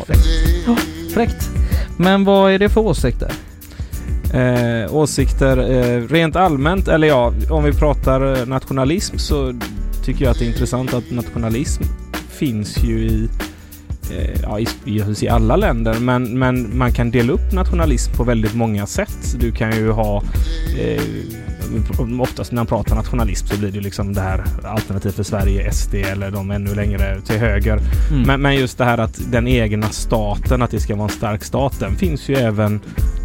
Perfekt. Ja, fräckt. Men vad är det för åsikter? Eh, åsikter eh, rent allmänt, eller ja, om vi pratar eh, nationalism så tycker jag att det är intressant att nationalism finns ju i eh, ja, i, i alla länder, men, men man kan dela upp nationalism på väldigt många sätt. Du kan ju ha eh, Oftast när man pratar nationalism så blir det liksom det här alternativ för Sverige, SD eller de ännu längre till höger. Mm. Men, men, just det här att den egna staten, att det ska vara en stark stat, den finns ju även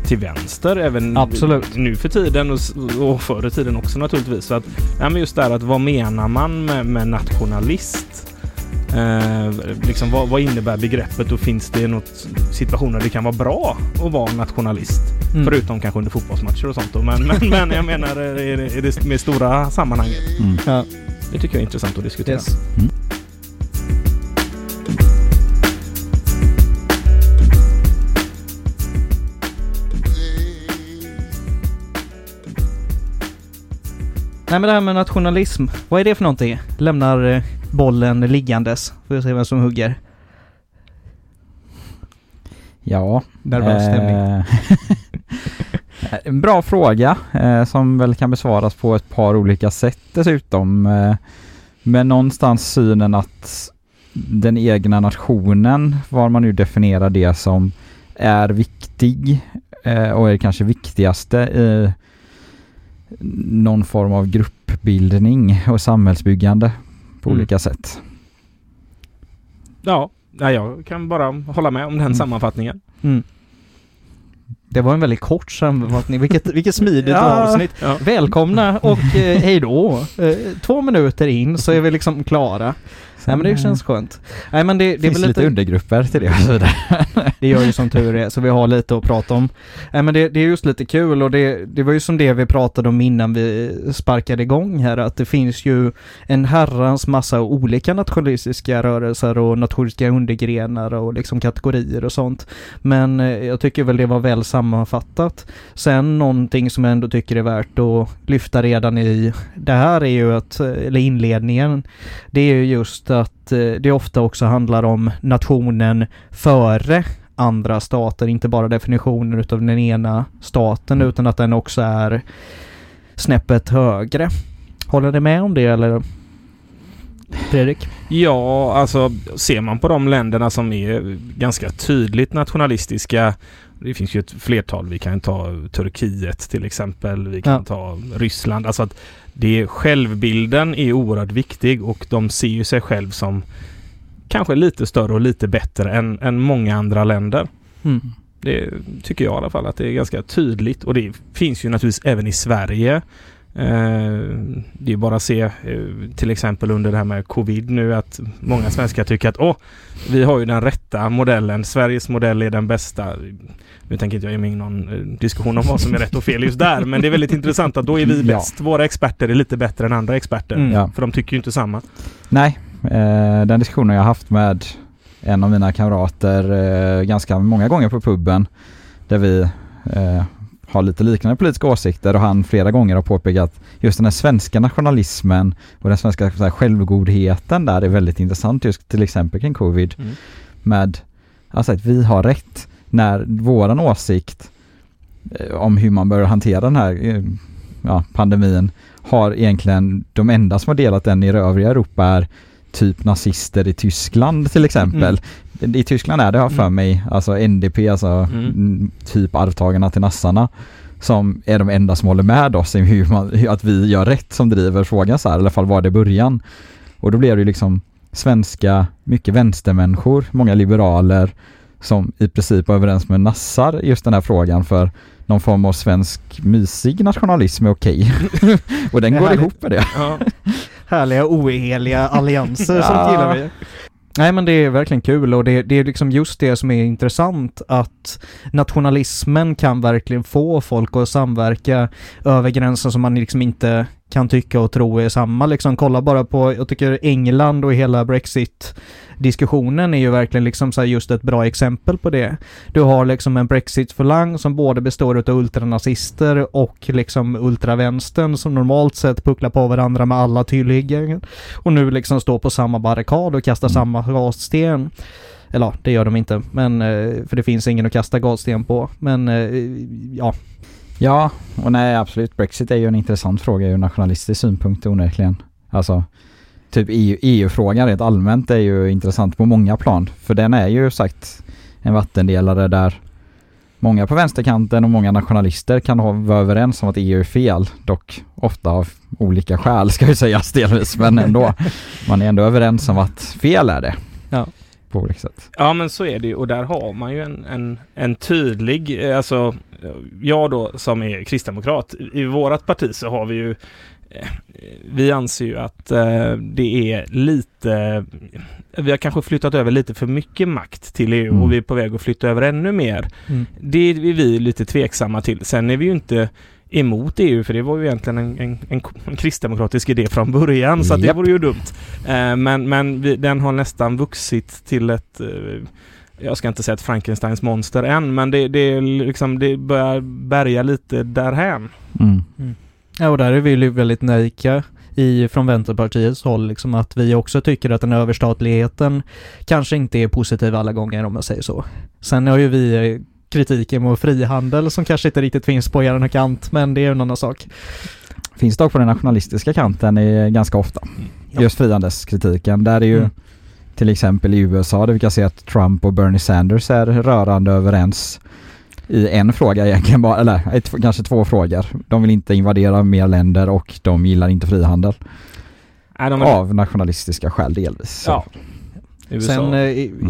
till vänster även Absolut. nu för tiden och, och förr i tiden också naturligtvis. Så att, ja, men just det här att vad menar man med, med nationalist? Eh, liksom, vad, vad, innebär begreppet och finns det något situationer där det kan vara bra att vara nationalist? Mm. Förutom kanske under fotbollsmatcher och sånt. Då. Men, men, men jag menar i det, i det med stora sammanhanget. Mm. Ja. Det tycker jag är intressant att diskutera. Yes. Mm. Nej men det här med nationalism, vad är det för någonting? Lämnar eh, bollen liggandes. Får vi se vem som hugger. Ja. Nervös stämning. Eh, en bra fråga eh, som väl kan besvaras på ett par olika sätt dessutom. Eh, men någonstans synen att den egna nationen, var man nu definierar det som, är viktig eh, och är kanske viktigaste i någon form av gruppbildning och samhällsbyggande på mm. olika sätt. Ja, jag kan bara hålla med om den mm. sammanfattningen. Mm. Det var en väldigt kort sammanfattning. Vilket, vilket smidigt ja, avsnitt. Ja. Välkomna och eh, hejdå. Eh, två minuter in så är vi liksom klara. Nej men det känns skönt. Nej men det, det finns är väl lite, lite undergrupper till det och så vidare. det gör ju som tur är, så vi har lite att prata om. Nej men det, det är just lite kul och det, det var ju som det vi pratade om innan vi sparkade igång här, att det finns ju en herrans massa olika nationalistiska rörelser och nationalistiska undergrenar och liksom kategorier och sånt. Men eh, jag tycker väl det var väl sammanfattat. Sen någonting som jag ändå tycker är värt att lyfta redan i det här är ju att, eller inledningen, det är ju just att eh, det ofta också handlar om nationen före andra stater, inte bara definitionen utav den ena staten utan att den också är snäppet högre. Håller ni med om det eller? Fredrik? Ja, alltså ser man på de länderna som är ganska tydligt nationalistiska. Det finns ju ett flertal. Vi kan ta Turkiet till exempel. Vi kan ja. ta Ryssland. Alltså att det självbilden är oerhört viktig och de ser ju sig själv som kanske lite större och lite bättre än, än många andra länder. Mm. Det tycker jag i alla fall att det är ganska tydligt och det finns ju naturligtvis även i Sverige. Eh, det är bara att se eh, till exempel under det här med covid nu att många svenskar tycker att åh, vi har ju den rätta modellen. Sveriges modell är den bästa. Nu tänker inte jag ge mig in någon eh, diskussion om vad som är rätt och fel just där, men det är väldigt intressant att då är vi bäst. Ja. Våra experter är lite bättre än andra experter, mm. för de tycker ju inte samma. Nej, den diskussionen jag haft med en av mina kamrater ganska många gånger på puben, där vi har lite liknande politiska åsikter och han flera gånger har påpekat just den här svenska nationalismen och den svenska här, självgodheten där är väldigt intressant just till exempel kring covid. Mm. Med alltså att vi har rätt när våran åsikt eh, om hur man bör hantera den här eh, ja, pandemin har egentligen de enda som har delat den i övriga Europa är typ nazister i Tyskland till exempel. Mm. I Tyskland är det, har för mm. mig, alltså NDP, alltså mm. typ arvtagarna till nassarna som är de enda som håller med oss i hur man, att vi gör rätt som driver frågan så här, i alla fall var det början. Och då blir det ju liksom svenska, mycket vänstermänniskor, många liberaler som i princip var överens med nassar just den här frågan för någon form av svensk mysig nationalism är okej. och den går ihop med det. Ja. Härliga oheliga allianser, ja. sånt gillar vi. Nej men det är verkligen kul och det, det, är liksom just det som är intressant att nationalismen kan verkligen få folk att samverka över gränsen som man liksom inte kan tycka och tro är samma liksom. Kolla bara på, jag tycker England och hela Brexit diskussionen är ju verkligen liksom så just ett bra exempel på det. Du har liksom en Brexit-falang som både består av ultranazister och liksom ultravänstern som normalt sett pucklar på varandra med alla tillhyggen och nu liksom står på samma barrikad och kastar mm. samma rassten. Eller ja, det gör de inte, men eh, för det finns ingen att kasta gatsten på. Men eh, ja. Ja, och nej absolut. Brexit är ju en intressant fråga ur nationalistisk synpunkt onekligen. Alltså, typ EU, EU-frågan rent allmänt är ju intressant på många plan. För den är ju sagt en vattendelare där många på vänsterkanten och många nationalister kan ha, vara överens om att EU är fel. Dock ofta av olika skäl ska ju sägas delvis, men ändå. Man är ändå överens om att fel är det. Ja. På olika sätt. Ja men så är det ju och där har man ju en, en, en tydlig, eh, alltså jag då som är kristdemokrat, i vårat parti så har vi ju eh, vi anser ju att eh, det är lite, vi har kanske flyttat över lite för mycket makt till EU Mm. och vi är på väg att flytta över ännu mer. Mm. Det är vi lite tveksamma till. Sen är vi ju inte emot EU för det var ju egentligen en, en, en, en kristdemokratisk idé från början så att det vore ju dumt. Eh, men men vi, den har nästan vuxit till ett eh, jag ska inte säga ett Frankensteins monster än men det, det, är liksom, det börjar bärga lite därhän. Mm. Ja, och där är vi ju väldigt nejka i, från Vänsterpartiets håll, liksom att vi också tycker att den överstatligheten kanske inte är positiv alla gånger om man säger så. Sen har ju vi eh, kritiken mot frihandel som kanske inte riktigt finns på er kant, men det är en annan sak. Finns dock på den nationalistiska kanten är ganska ofta. Ja. Just frihandelskritiken. Där är ju Mm. till exempel i USA där vi kan se att Trump och Bernie Sanders är rörande överens i en fråga egentligen bara, eller ett, kanske två frågor. De vill inte invadera mer länder och de gillar inte frihandel. Nej, de är, Av nationalistiska skäl delvis. ja. USA. Sen eh,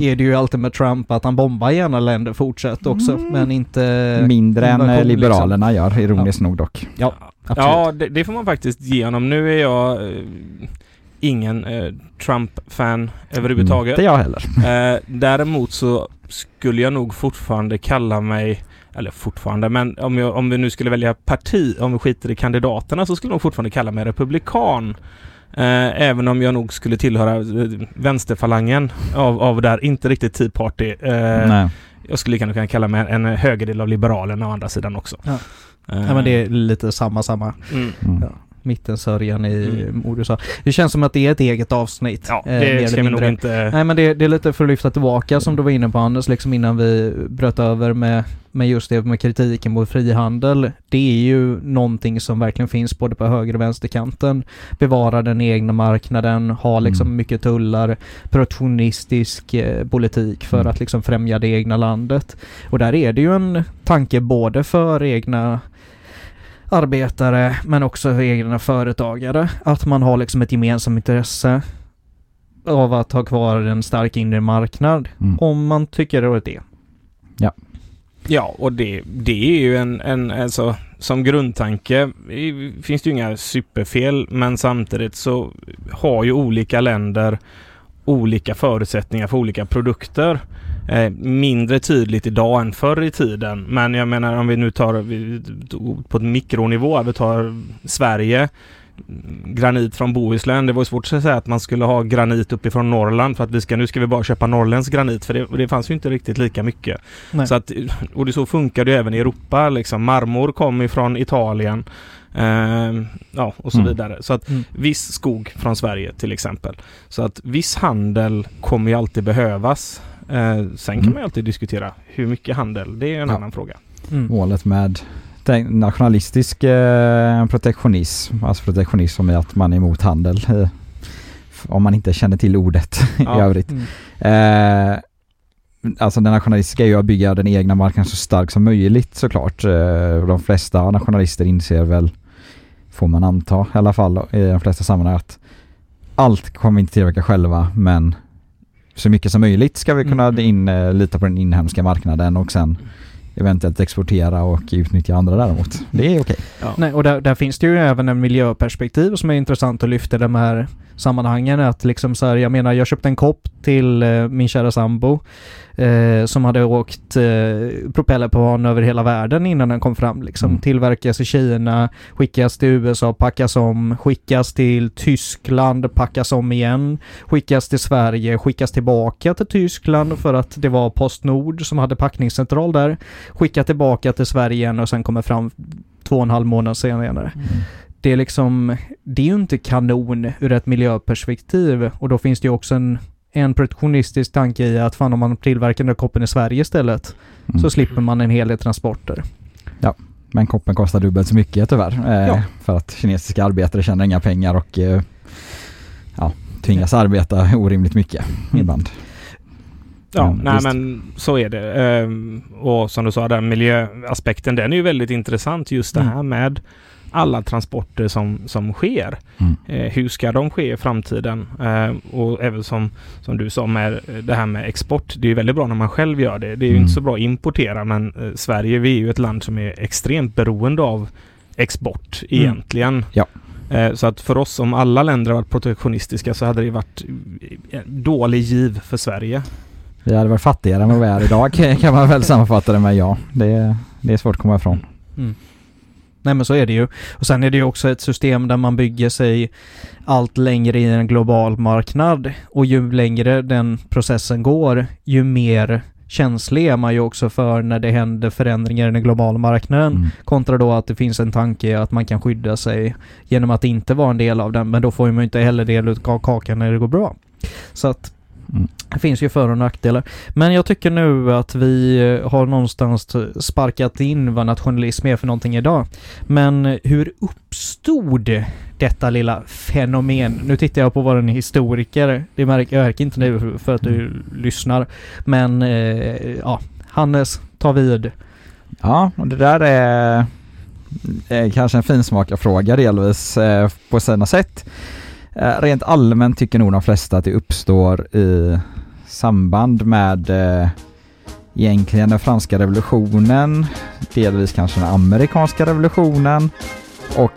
är det ju alltid med Trump att han bombar gärna länder fortsatt också, Mm. men inte... Mindre än eh, invasion, Liberalerna gör, ironiskt nog dock. Ja, absolut. Ja, det, det får man faktiskt ge honom. Nu är jag eh, ingen eh, Trump-fan överhuvudtaget. Inte jag heller. Eh, däremot så skulle jag nog fortfarande kalla mig eller fortfarande, men om, jag, om vi nu skulle välja parti, om vi skiter i kandidaterna, så skulle jag nog fortfarande kalla mig republikan. Eh, även om jag nog skulle tillhöra eh, vänsterfalangen av, av där, inte riktigt Tea Party. Eh, Nej. jag skulle gärna kunna kalla mig en högerdel av Liberalerna å andra sidan också. Ja. Eh, Ja men det är lite samma, samma. mm. Mm. Ja. Mittensörjan i Mm. mm. USA. Det känns som att det är ett eget avsnitt. Ja, eh, det ska vi nog inte... Nej men det, det är lite för att lyfta tillbaka som du var inne på Anders, liksom innan vi bröt över med, med just det med kritiken mot frihandel. Det är ju någonting som verkligen finns både på höger och vänsterkanten. Bevara den egna marknaden, ha liksom Mm. mycket tullar, protektionistisk eh, politik för Mm. att liksom främja det egna landet. Och där är det ju en tanke både för egna arbetare men också för egna företagare. Att man har liksom ett gemensamt intresse av att ha kvar en stark inre marknad. Mm. Om man tycker det är det. Ja, och det, det är ju en, en alltså, som grundtanke finns det ju inga superfel, men samtidigt så har ju olika länder olika förutsättningar för olika produkter. Eh, mindre tydligt idag än förr i tiden. Men jag menar om vi nu tar vi, på en mikronivå, vi tar Sverige. Granit från Bohuslän. Det var svårt att säga att man skulle ha granit uppifrån Norrland för att vi ska, nu ska vi bara köpa norrländsk granit för det, det fanns ju inte riktigt lika mycket. Nej. Så att, och det så funkar det även i Europa. Liksom. Marmor kom ifrån Italien. Ehm, ja, och så Mm. vidare. Så att Mm. viss skog från Sverige till exempel. Så att viss handel kommer ju alltid behövas. Eh, sen kan Mm. man ju alltid diskutera hur mycket handel. Det är en Ja. annan fråga. Mm. Målet med nationalistisk eh, protektionism, alltså protektionism är att man är emot handel. Eh, om man inte känner till ordet i Ja. övrigt. Mm. Eh, alltså den nationalistiska är ju att bygga den egna marknaden så stark som möjligt såklart. Eh, de flesta nationalister inser väl, får man anta i alla fall i de flesta sammanhang att allt kommer vi inte tillverka själva men så mycket som möjligt ska vi kunna Mm. in, eh, lita på den inhemska marknaden och sen eventuellt exportera och utnyttja andra däremot. Det är okej. Ja. Nej, och där, där finns det ju även en miljöperspektiv som är intressant att lyfta de här sammanhangen. Att liksom så här, jag menar, jag köpte en kopp till eh, min kära sambo eh, som hade åkt eh, propellerplan över hela världen innan den kom fram. Liksom. Mm. Tillverkas i Kina, skickas till USA, packas om, skickas till Tyskland, packas om igen, skickas till Sverige, skickas tillbaka till Tyskland för att det var Postnord som hade packningscentral där, skicka tillbaka till Sverige igen och sen kommer fram två och en halv månad senare. Det är liksom, det är ju inte kanon ur ett miljöperspektiv och då finns det ju också en en protektionistisk tanke i att fan om man tillverkar den där koppen i Sverige istället Mm. så slipper man en hel del transporter. Men koppen kostar dubbelt så mycket tyvärr. Eh, Ja. För att kinesiska arbetare tjänar inga pengar och eh, ja, tvingas arbeta orimligt mycket Mm. ibland. Ja, Men nej visst. men så är det. Ehm, och som du sa där, miljöaspekten, den är ju väldigt intressant just det Mm. här med alla transporter som, som sker. Mm. Eh, hur ska de ske i framtiden? Eh, och även som, som du sa med eh, det här med export. Det är väldigt bra när man själv gör det. Det är Mm. inte så bra att importera men eh, Sverige vi är ju ett land som är extremt beroende av export Mm. egentligen. Ja. Eh, så att för oss om alla länder varit protektionistiska så hade det varit eh, dålig giv för Sverige. Vi hade varit fattigare än vad vi är idag kan man väl sammanfatta det med ja. Det, det är svårt att komma ifrån. Nej men så är det ju. Och sen är det ju också ett system där man bygger sig allt längre i en global marknad. Och ju längre den processen går, ju mer känslig är man ju också för när det händer förändringar i den globala marknaden. Mm. Kontra då att det finns en tanke att man kan skydda sig genom att inte vara en del av den. Men då får man ju inte heller del av kakan när det går bra. Så att Mm. det finns ju för och nackdelar. Men jag tycker nu att vi eh, har någonstans sparkat in vad nationalism är för någonting idag. Men eh, hur uppstod detta lilla fenomen? Nu tittar jag på vår historiker. Det märker jag märker inte nu för att du lyssnar. Men eh, ja, Hannes, ta vid. Ja, och det där är, är kanske en finsmakarfråga delvis eh, på sina sätt. Eh, rent allmänt tycker nog de flesta att det uppstår i samband med eh, egentligen den franska revolutionen, delvis kanske den amerikanska revolutionen och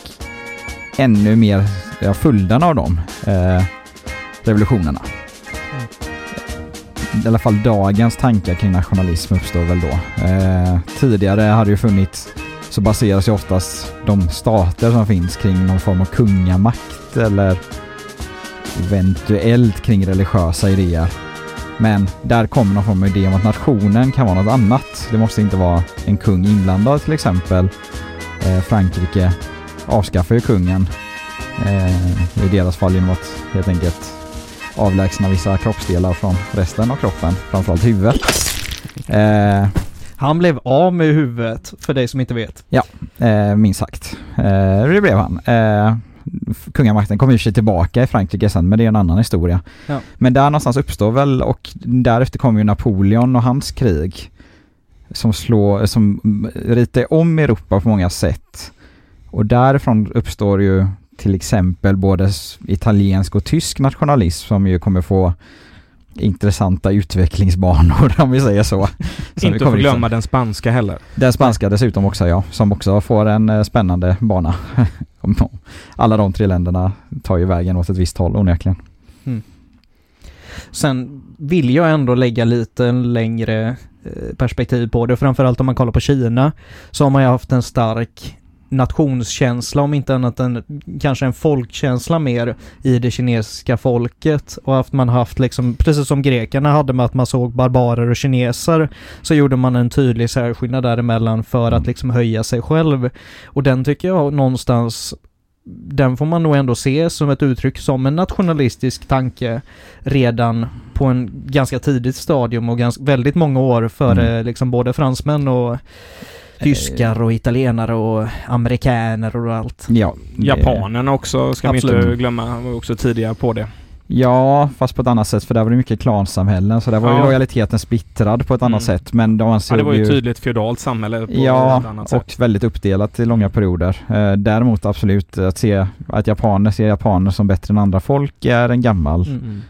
ännu mer ja, följden av de eh, revolutionerna. I alla fall dagens tankar kring nationalism uppstår väl då. Eh, tidigare hade ju funnits, så baseras ju oftast de stater som finns kring någon form av kungamakt eller eventuellt kring religiösa idéer. Men där kommer någon form av idé om att nationen kan vara något annat. Det måste inte vara en kung inblandad till exempel. Eh, Frankrike avskaffar ju kungen eh, i deras fall genom att helt enkelt avlägsna vissa kroppsdelar från resten av kroppen, framförallt huvudet. Eh, Han blev av med huvudet, för dig som inte vet. eh, minst sagt. Eh, det blev han. Eh, kungamakten kom ju sig tillbaka i Frankrike sen, men det är en annan historia. Ja. Men där någonstans uppstår väl, och därefter kom ju Napoleon och hans krig som slår, som ritar om Europa på många sätt. Och därifrån uppstår ju till exempel både italiensk och tysk nationalism som ju kommer få intressanta utvecklingsbanor om vi säger så. Som Inte kommer att liksom- glömma den spanska heller. den spanska dessutom också ja, som också får en eh, spännande bana. Alla de tre länderna tar ju vägen åt ett visst håll onekligen. Mm. Sen vill jag ändå lägga lite längre eh, perspektiv på det. Framförallt om man kollar på Kina så har man ju haft en stark nationskänsla, om inte annat än kanske en folkkänsla mer i det kinesiska folket. Och att man haft liksom, precis som grekerna hade med att man såg barbarer och kineser, så gjorde man en tydlig särskillnad däremellan för att liksom höja sig själv. Och den tycker jag någonstans den får man nog ändå se som ett uttryck som en nationalistisk tanke redan på en ganska tidigt stadium och ganska, väldigt många år före liksom både fransmän och tyskar och italienare och amerikaner och allt. Ja, det- Japanerna också ska vi inte Absolut. glömma. Han var också tidigare på det. Ja, fast på ett annat sätt för där var det mycket klansamhällen så där var ju Ja. lojaliteten splittrad på ett annat Mm. sätt. Men de Ja, ansåg det var ju ju ett tydligt feodalt samhälle på Ja, ett annat sätt. och väldigt uppdelat i långa perioder. Eh, däremot absolut att se att japaner ser japaner som bättre än andra folk är en gammal Mm.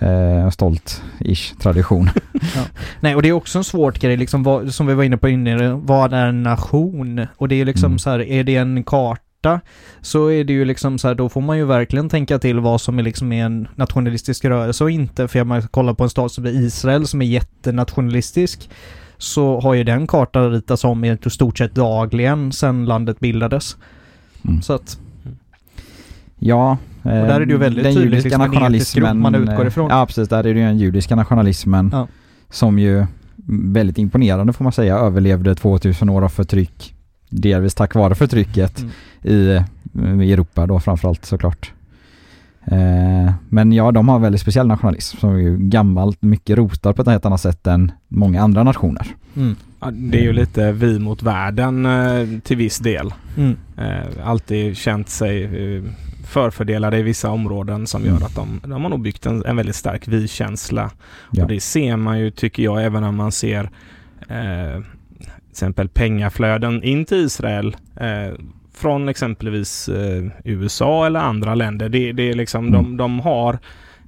Eh, stolt-ish tradition. Nej, och det är också en svårt grej liksom, vad, som vi var inne på innan, vad är en nation? Och det är liksom Mm. så här, är det en karta så är det ju liksom så här, då får man ju verkligen tänka till vad som är liksom en nationalistisk rörelse och inte. För om man kollar på en stat som är Israel som är jättenationalistisk så har ju den kartan ritats om i stort sett dagligen sedan landet bildades. Mm. Så att, Ja, eh, där är det ju väldigt den tydligt judiska liksom nationalismen. man utgår ifrån. Ja, precis. Där är det ju den judiska nationalismen Ja. som ju väldigt imponerande får man säga överlevde 2000 år av förtryck. Delvis tack vare förtrycket Mm. i, i Europa då framförallt såklart. Eh, men ja, de har väldigt speciell nationalism som är ju gammalt, mycket rotar på ett helt annat sätt än många andra nationer. Mm. Ja, det är ju lite vi mot världen eh, till viss del. Mm. Eh, alltid känt sig eh, förfördelade i vissa områden som gör mm. att de, de har nog byggt en, en väldigt stark vi-känsla. Ja. Och det ser man ju, tycker jag, även när man ser eh, till exempel pengaflöden in till Israel eh, från exempelvis eh, USA eller andra länder. Det, det är liksom, mm. de, de har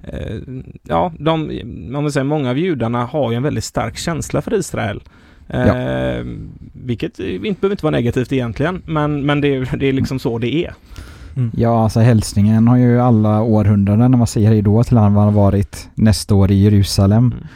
eh, Ja, de, man vill säga, många av judarna har ju en väldigt stark känsla för Israel. Ja. Eh, vilket inte behöver inte vara negativt egentligen, men, men det, det är liksom så det är. Mm. Ja, alltså hälsningen har ju alla århundraden när man säger hej då till han har varit nästa år i Jerusalem. Mm.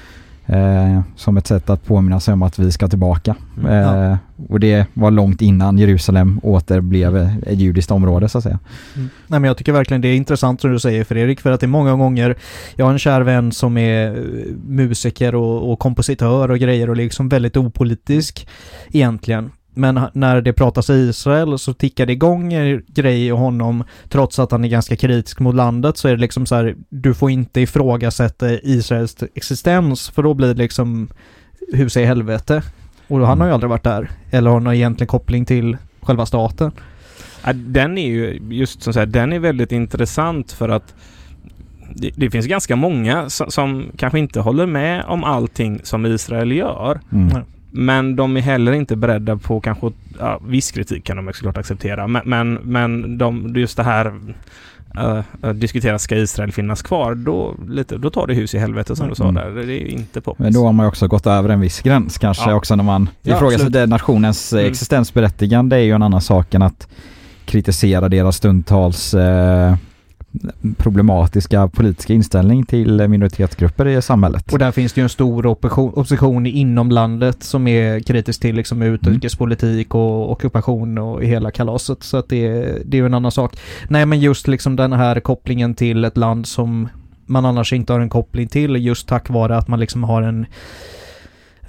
Eh, som ett sätt att påminna sig om att vi ska tillbaka. Mm, ja. eh, och det var långt innan Jerusalem åter blev ett judiskt område så att säga. Mm. Nej men jag tycker verkligen det är intressant som du säger Fredrik, för att det är många gånger, jag har en kär vän som är eh, musiker och, och kompositör och grejer och liksom väldigt opolitisk egentligen. Men när det pratas i Israel så tickar det igång en grej i honom trots att han är ganska kritisk mot landet så är det liksom så här, du får inte ifrågasätta Israels existens för då blir det liksom hus i helvete. Och han har ju aldrig varit där. Eller har någon egentlig koppling till själva staten. Ja, den är ju, just som sagt, den är väldigt intressant för att det, det finns ganska många som, som, kanske inte håller med om allting som Israel gör. Mm. Men de är heller inte beredda på kanske, ja, viss kritik kan de såklart acceptera, men, men, men de, just det här uh, diskutera ska Israel finnas kvar, då, lite, då tar det hus i helvete som mm. du sa mm. där. Det är inte på. Men då har man ju också gått över en viss gräns kanske ja. också när man ja, ifrågasätter nationens mm. existensberättigande är ju en annan sak än att kritisera deras stundtals eh, problematiska politiska inställning till minoritetsgrupper i samhället. Och där finns det ju en stor opposition inom landet som är kritisk till liksom utrikespolitik och ockupation och hela kalaset. Så att det, det är ju en annan sak. Nej men just liksom den här kopplingen till ett land som man annars inte har en koppling till just tack vare att man liksom har en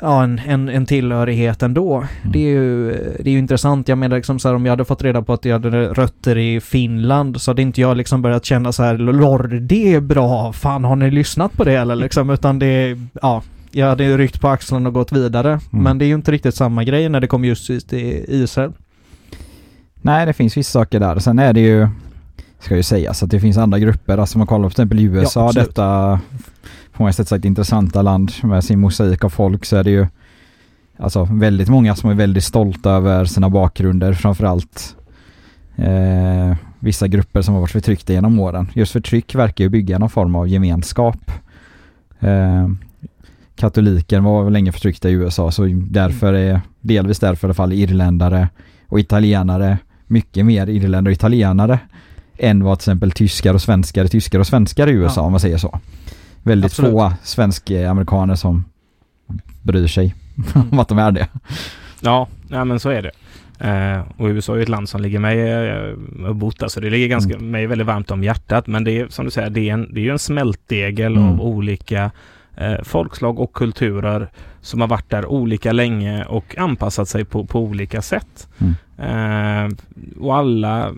ja, en, en, en tillhörighet ändå. Mm. Det, är ju, det är ju intressant. Jag menar liksom så här, om jag hade fått reda på att jag hade rötter i Finland så hade inte jag liksom börjat känna så här, lorr, det är bra, fan har ni lyssnat på det eller liksom, utan det ja, jag hade ryckt på axlarna och gått vidare. Mm. Men det är ju inte riktigt samma grej när det kommer just till Israel. Nej, det finns vissa saker där. Sen är det ju, ska ju sägas att det finns andra grupper, alltså man kollar på till exempel USA, ja, detta på många sätt ett intressanta land med sin mosaik av folk så är det ju alltså väldigt många som är väldigt stolta över sina bakgrunder framförallt eh, vissa grupper som har varit förtryckta genom åren. Just förtryck verkar ju bygga någon form av gemenskap. Eh, katoliker var länge förtryckta i USA så därför är delvis därför i alla fall irländare och italienare mycket mer irländare och italienare än vad till exempel tyskar och svenskar, tyskar och svenskar i USA ja. om man säger så väldigt Absolut. få svensk-amerikaner som bryr sig om att de är det. Ja, ja men så är det. Eh, och USA är ett land som ligger mig eh, och bott så det ligger ganska, mm. mig väldigt varmt om hjärtat. Men det är som du säger, det är, en, det är ju en smältdegel mm. av olika eh, folkslag och kulturer som har varit där olika länge och anpassat sig på, på olika sätt. Mm. Eh, och alla,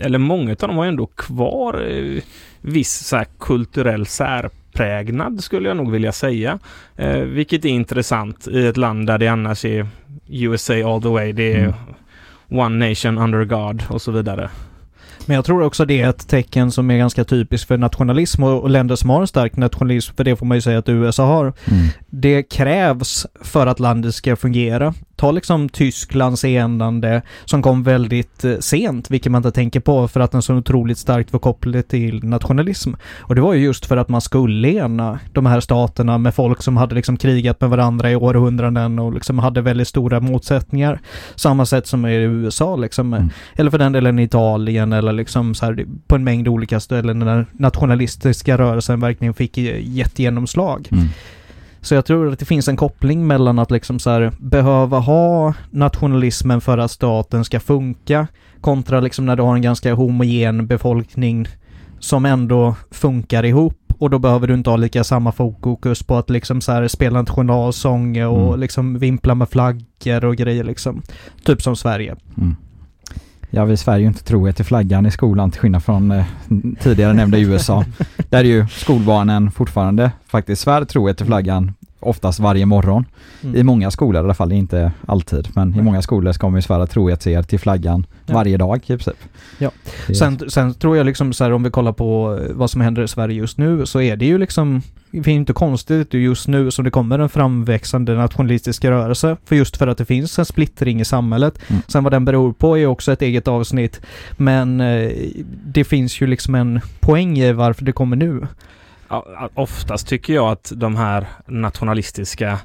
eller många av dem har ändå kvar eh, viss så kulturell sär utprägnad skulle jag nog vilja säga. Eh, vilket är intressant i ett land där det annars är USA all the way. Det är mm. One Nation under God och så vidare. Men jag tror också det är ett tecken som är ganska typiskt för nationalism och länder som har en stark nationalism, för det får man ju säga att USA har. Mm. Det krävs för att landet ska fungera. Ta liksom Tysklands enande som kom väldigt eh, sent, vilket man inte tänker på för att den så otroligt starkt var kopplad till nationalism. Och det var ju just för att man skulle ena de här staterna med folk som hade liksom krigat med varandra i århundraden och liksom hade väldigt stora motsättningar. Samma sätt som i USA liksom. Mm. Eller för den delen i Italien eller liksom så här på en mängd olika ställen den nationalistiska rörelsen verkligen fick jättegenomslag. Mm. Så jag tror att det finns en koppling mellan att liksom så här, behöva ha nationalismen för att staten ska funka kontra liksom när du har en ganska homogen befolkning som ändå funkar ihop och då behöver du inte ha lika samma fokus på att liksom så här spela nationalsång och mm. liksom vimpla med flaggor och grejer liksom. Typ som Sverige. Mm. Ja, vi svär ju inte trohet till flaggan i skolan till skillnad från eh, tidigare nämnda USA. Där är ju skolbarnen fortfarande faktiskt svär trohet till flaggan oftast varje morgon. Mm. I många skolor i alla fall, inte alltid, men i många skolor ska man ju svära trohetsed till flaggan ja. varje dag i princip. Ja, sen, sen tror jag liksom så här om vi kollar på vad som händer i Sverige just nu så är det ju liksom det är inte konstigt just nu som det kommer en framväxande nationalistisk rörelse. För just för att det finns en splittring i samhället. Mm. Sen vad den beror på är också ett eget avsnitt. Men eh, det finns ju liksom en poäng i varför det kommer nu. Oftast tycker jag att de här nationalistiska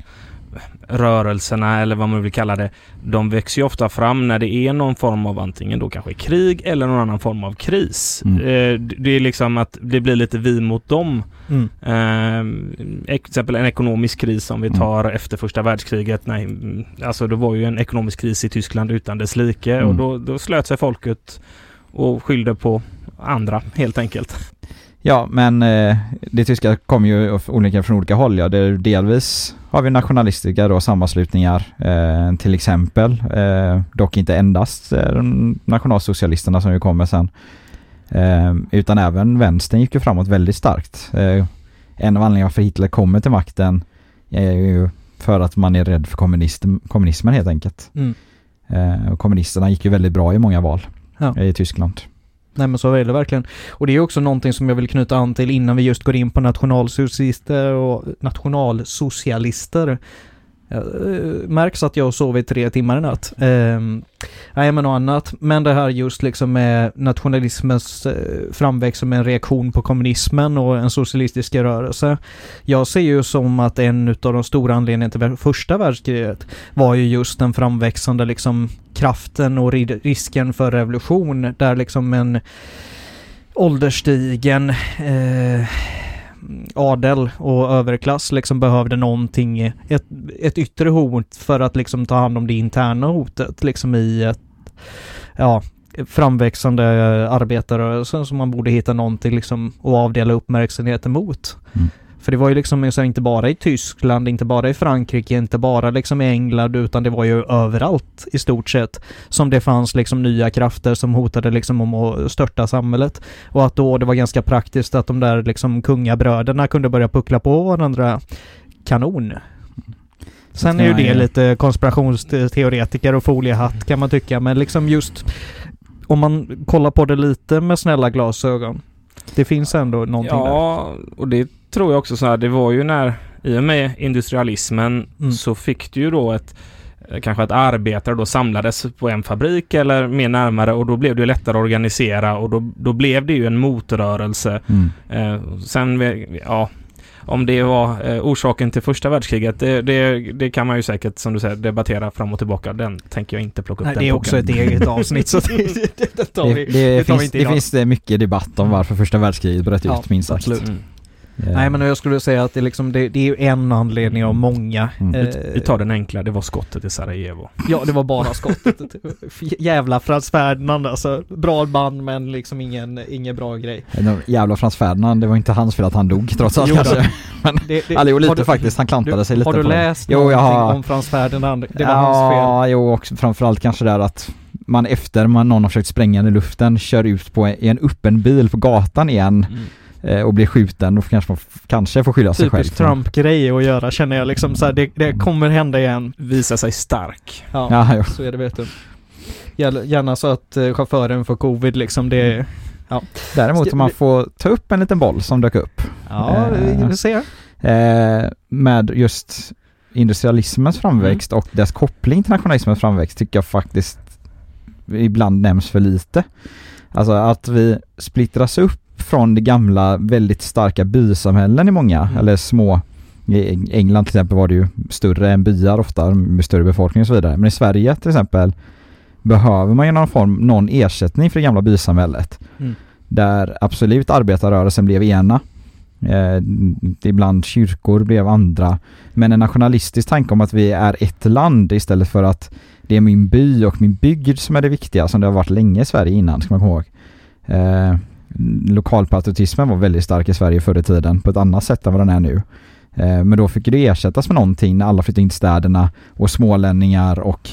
rörelserna eller vad man vill kalla det. De växer ju ofta fram när det är någon form av antingen då kanske krig eller någon annan form av kris. Mm. Eh, det är liksom att det blir lite vi mot dem. Mm. Eh, exempel en ekonomisk kris om vi mm. tar mm. efter första världskriget. Nej, alltså det var ju en ekonomisk kris i Tyskland utan dess like och mm. då, då slöt sig folket och skyllde på andra helt enkelt. Ja, men eh, det tyska kommer ju olika från olika håll. Ja. Det delvis har vi nationalistiska då, sammanslutningar, eh, till exempel. Eh, dock inte endast eh, nationalsocialisterna som ju kommer sen. Eh, utan även vänstern gick ju framåt väldigt starkt. Eh, en av anledningarna för Hitler kommer till makten är ju för att man är rädd för kommunism, kommunismen helt enkelt. Mm. och kommunisterna gick ju väldigt bra i många val ja. i Tyskland. Nej men så är det verkligen. Och det är också någonting som jag vill knyta an till innan vi just går in på nationalsocialister och nationalsocialister. Eh, märks att jag har sovit tre timmar i natt. Nej, nej men något annat. Men det här just liksom med nationalismens eh, framväxt som en reaktion på kommunismen och en socialistisk rörelse. Jag ser ju som att en av de stora anledningarna till första världskriget var ju just den framväxande liksom kraften och risken för revolution där liksom en ålderstigen eh, adel och överklass liksom behövde någonting, ett, ett yttre hot för att liksom ta hand om det interna hotet liksom i ett, ja, framväxande arbetarrörelsen som man borde hitta någonting liksom och avdela uppmärksamheten mot. Mm. För det var ju liksom inte bara i Tyskland, inte bara i Frankrike, inte bara liksom i England, utan det var ju överallt i stort sett som det fanns liksom nya krafter som hotade liksom om att störta samhället. Och att då det var ganska praktiskt att de där liksom kungabröderna kunde börja puckla på varandra. Kanon. Sen är ju det lite konspirationsteoretiker och foliehatt kan man tycka, men liksom just om man kollar på det lite med snälla glasögon. Det finns ändå någonting ja, där. Ja, och det tror jag också så här, det var ju när, i och med industrialismen mm. så fick du ju då ett eh, kanske att arbetare då samlades på en fabrik eller mer närmare och då blev det lättare att organisera och då, då blev det ju en motrörelse. Mm. Eh, sen, ja, om det var eh, orsaken till första världskriget, det, det, det, kan man ju säkert som du säger debattera fram och tillbaka. Den tänker jag inte plocka upp. Nej, det är också ett eget avsnitt så det, det, tar vi, det, det, finns, det finns mycket debatt om varför första världskriget bröt ut minst sagt. Absolut. Mm. Yeah. Nej men jag skulle säga att det, liksom, det, det är ju en anledning av många. Mm. Eh, vi tar den enkla, det var skottet i Sarajevo. Ja, det var bara skottet. jävla Frans Ferdinand alltså. Bra band men liksom ingen, ingen bra grej. Jävla Frans Ferdinand, det var inte hans fel att han dog trots allt kanske. men, det, det, alltså, lite du, faktiskt, han klantade du, sig lite Har du läst det. någonting har, om Frans Ferdinand? Det var ja, hans fel. Ja, jo och framförallt kanske där att man efter man någon har försökt spränga den i luften kör ut på en, i en öppen bil på gatan igen. Mm och blir skjuten, då kanske man kanske får skylla sig själv. Typisk Trump-grej att göra känner jag liksom så här, det, det kommer hända igen. Visa sig stark. Ja, ja så är det vet du. Gärna så att eh, chauffören får covid liksom, det Ja. Däremot om man får ta upp en liten boll som dök upp. Ja, eh, vi ser. Eh, med just industrialismens framväxt mm. och dess koppling till nationalismens framväxt tycker jag faktiskt ibland nämns för lite. Alltså att vi splittras upp från det gamla väldigt starka bysamhällen i många, mm. eller små i England till exempel var det ju större än byar ofta med större befolkning och så vidare. Men i Sverige till exempel behöver man ju någon form, någon ersättning för det gamla bysamhället. Mm. Där absolut arbetarrörelsen blev ena. Eh, ibland kyrkor blev andra. Men en nationalistisk tanke om att vi är ett land istället för att det är min by och min bygd som är det viktiga som det har varit länge i Sverige innan, ska man komma ihåg. Eh, lokalpatriotismen var väldigt stark i Sverige förr i tiden på ett annat sätt än vad den är nu. Eh, men då fick det ersättas med någonting när alla flyttade in till städerna och smålänningar och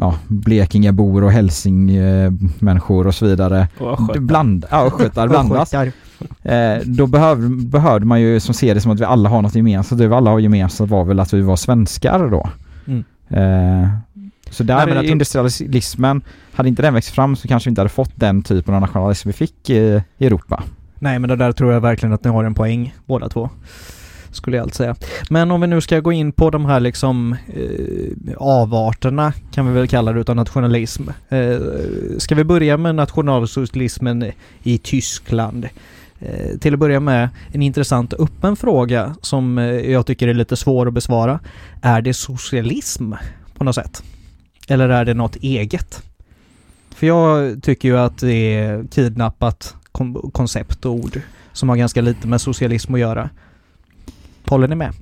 ja, Blekingebor och Hälsingmänniskor och så vidare. Och Bland, ja, östgötar blandas. Eh, då behövde, behövde man ju som ser det som att vi alla har något gemensamt. Det vi alla har gemensamt var väl att vi var svenskar då. Mm. Eh, så där Nej, industrialismen, hade inte den växt fram så kanske vi inte hade fått den typen av nationalism vi fick i, i Europa. Nej, men det där tror jag verkligen att ni har en poäng båda två. Skulle jag allt säga. Men om vi nu ska gå in på de här liksom eh, avarterna kan vi väl kalla det utav nationalism. Eh, ska vi börja med nationalsocialismen i Tyskland? Eh, till att börja med en intressant öppen fråga som eh, jag tycker är lite svår att besvara. Är det socialism på något sätt? Eller är det något eget? För jag tycker ju att det är kidnappat kom- koncept och ord som har ganska lite med socialism att göra. Håller ni med?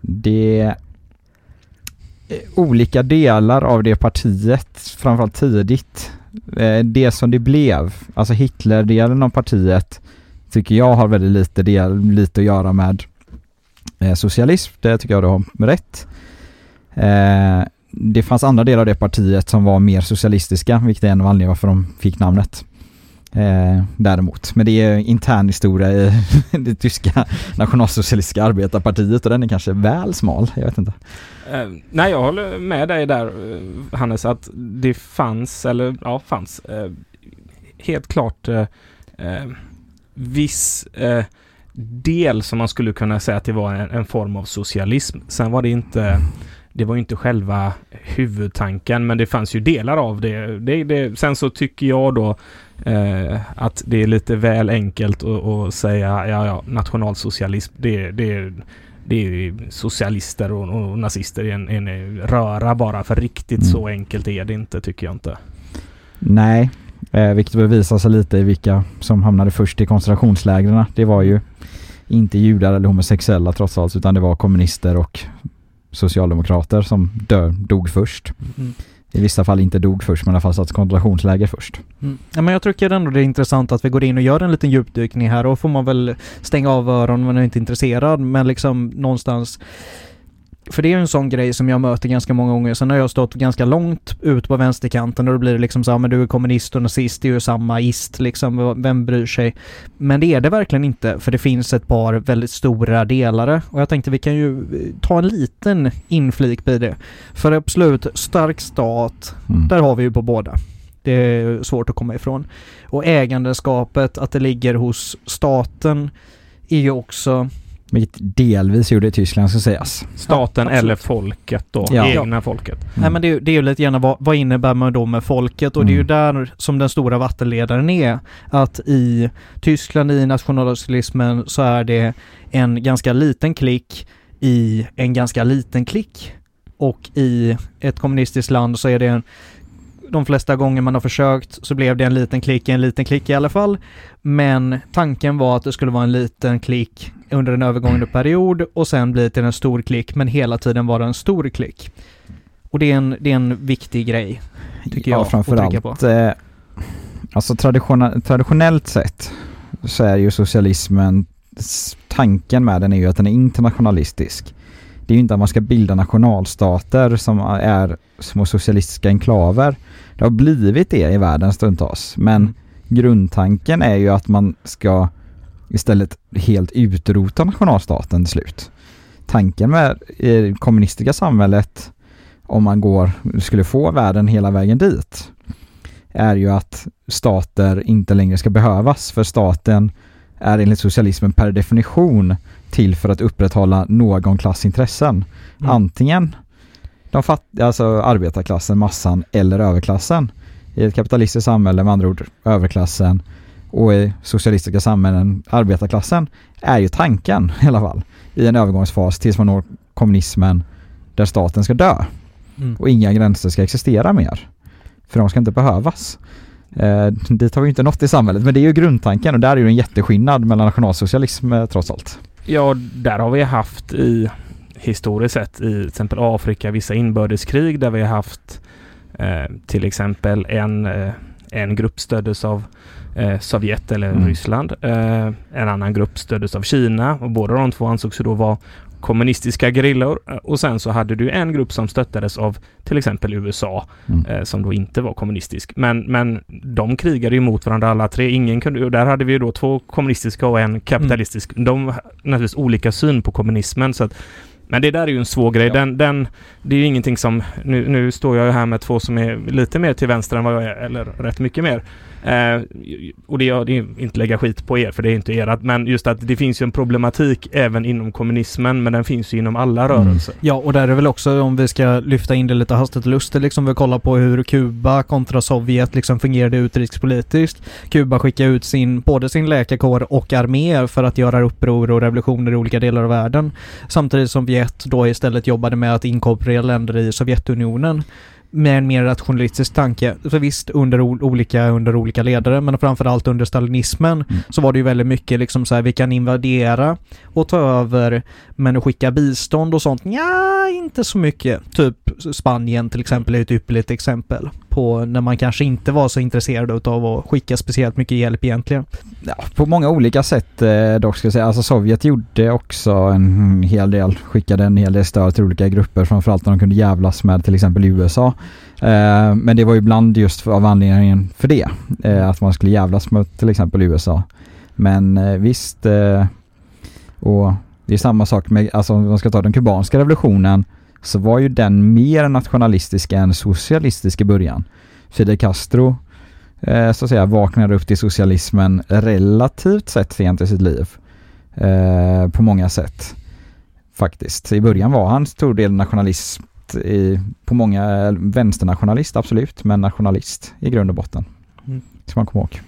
Det är eh, olika delar av det partiet, framförallt tidigt. Eh, det som det blev, alltså Hitler-delen av partiet, tycker jag har väldigt lite, del, lite att göra med eh, socialism. Det tycker jag du har rätt. Det fanns andra delar av det partiet som var mer socialistiska, vilket är en av anledningarna varför de fick namnet. Eh, däremot. Men det är intern historia i det tyska nationalsocialistiska arbetarpartiet och den är kanske väl smal, jag vet inte. Eh, nej, jag håller med dig där eh, Hannes att det fanns, eller ja, fanns eh, helt klart eh, eh, viss eh, del som man skulle kunna säga att det var en, en form av socialism. Sen var det inte det var ju inte själva huvudtanken men det fanns ju delar av det. det, det sen så tycker jag då eh, att det är lite väl enkelt att, säga ja, ja, nationalsocialism det, det, det är socialister och, och nazister i en, en röra bara för riktigt Mm. så enkelt är det inte tycker jag inte. Nej, eh, vilket bevisar sig lite i vilka som hamnade först i koncentrationslägren. Det var ju inte judar eller homosexuella trots allt utan det var kommunister och socialdemokrater som dö, dog först. Mm. I vissa fall inte dog först men i alla fall satt koncentrationsläger först. Mm. Ja, men jag tycker ändå det är intressant att vi går in och gör en liten djupdykning här och får man väl stänga av öronen om man är inte intresserad men liksom någonstans för det är ju en sån grej som jag möter ganska många gånger. Sen har jag stått ganska långt ut på vänsterkanten och då blir det liksom så här, men du är kommunist och nazist, det är ju samma ist liksom, vem bryr sig? Men det är det verkligen inte, för det finns ett par väldigt stora delare och jag tänkte vi kan ju eh, ta en liten inflik i det. För absolut, stark stat, Mm. där har vi ju på båda. Det är svårt att komma ifrån. Och ägandeskapet, att det ligger hos staten, är ju också... Vilket delvis gjorde i Tyskland ska sägas. Staten absolut. eller folket då. Ja. Egna folket. Nej men det, är ju- det är ju lite grann vad, vad innebär man då med folket? Och det är ju där som den stora vattenledaren är. Att i Tyskland, i nationalsocialismen, så är det en ganska liten klick i en ganska liten klick. Och i ett kommunistiskt land så är det en de flesta gånger man har försökt så blev det en liten klick, en liten klick i alla fall. Men tanken var att det skulle vara en liten klick under en övergående period och sen bli till en stor klick, men hela tiden vara en stor klick. Och det är en, det är en viktig grej, tycker jag, ja, att framförallt. trycka på. Eh, alltså traditiona- traditionellt sett så är ju socialismen, tanken med den är ju att den är internationalistisk. Det är ju inte att man ska bilda nationalstater som är små socialistiska enklaver. Det har blivit det i världen stundtals. Men Mm. grundtanken är ju att man ska istället helt utrota nationalstaten till slut. Tanken med det kommunistiska samhället, om man går, skulle få världen hela vägen dit, är ju att stater inte längre ska behövas för staten är enligt socialismen per definition till för att upprätthålla någon klass intressen. Mm. Antingen de fatt, alltså arbetarklassen, massan eller överklassen. I ett kapitalistiskt samhälle med andra ord överklassen och i socialistiska samhällen arbetarklassen är ju tanken i alla fall i en övergångsfas tills man når kommunismen där staten ska dö Mm. och inga gränser ska existera mer. För de ska inte behövas. Eh, dit har vi inte nått i samhället men det är ju grundtanken och där är ju en jätteskillnad mellan nationalsocialism eh, trots allt. Ja, där har vi haft i historiskt sett i till exempel Afrika vissa inbördeskrig där vi har haft eh, till exempel en, eh, en grupp stöddes av eh, Sovjet eller Mm. Ryssland. Eh, en annan grupp stöddes av Kina och båda de två ansågs då vara kommunistiska grillor och sen så hade du en grupp som stöttades av till exempel USA mm. eh, som då inte var kommunistisk. Men, men de krigade ju mot varandra alla tre. Ingen kunde, och där hade vi ju då två kommunistiska och en kapitalistisk. Mm. De har naturligtvis olika syn på kommunismen så att men det där är ju en svår grej. Ja. Den, den, det är ju ingenting som... Nu, nu står jag ju här med två som är lite mer till vänster än vad jag är, eller rätt mycket mer. Eh, och det är inte lägga skit på er, för det är inte ert. Men just att det finns ju en problematik även inom kommunismen, men den finns ju inom alla mm. rörelser. Mm. Ja, och där är väl också om vi ska lyfta in det lite hastigt och lustigt, liksom vi kollar på hur Kuba kontra Sovjet liksom fungerade utrikespolitiskt. Kuba skickade ut sin, både sin läkarkår och armé för att göra uppror och revolutioner i olika delar av världen. Samtidigt som Viet då istället jobbade med att inkorporera länder i Sovjetunionen med en mer rationalistisk tanke. För visst, under olika, under olika ledare, men framförallt under stalinismen mm. så var det ju väldigt mycket liksom så här, vi kan invadera och ta över, men att skicka bistånd och sånt, ja inte så mycket. Typ Spanien till exempel är ett ypperligt exempel på när man kanske inte var så intresserad av att skicka speciellt mycket hjälp egentligen. Ja, på många olika sätt eh, dock ska jag säga. Alltså Sovjet gjorde också en hel del, skickade en hel del stöd till olika grupper, framförallt när de kunde jävlas med till exempel USA. Eh, men det var ju ibland just av anledningen för det, eh, att man skulle jävlas med till exempel USA. Men eh, visst, eh, och det är samma sak med, alltså om man ska ta den kubanska revolutionen, så var ju den mer nationalistisk än socialistisk i början. Fidel Castro eh, så att säga vaknade upp till socialismen relativt sett sent i sitt liv. Eh, på många sätt. Faktiskt. I början var han stor del nationalist i, på många, vänsternationalist absolut, men nationalist i grund och botten. Mm. Ska man komma ihåg.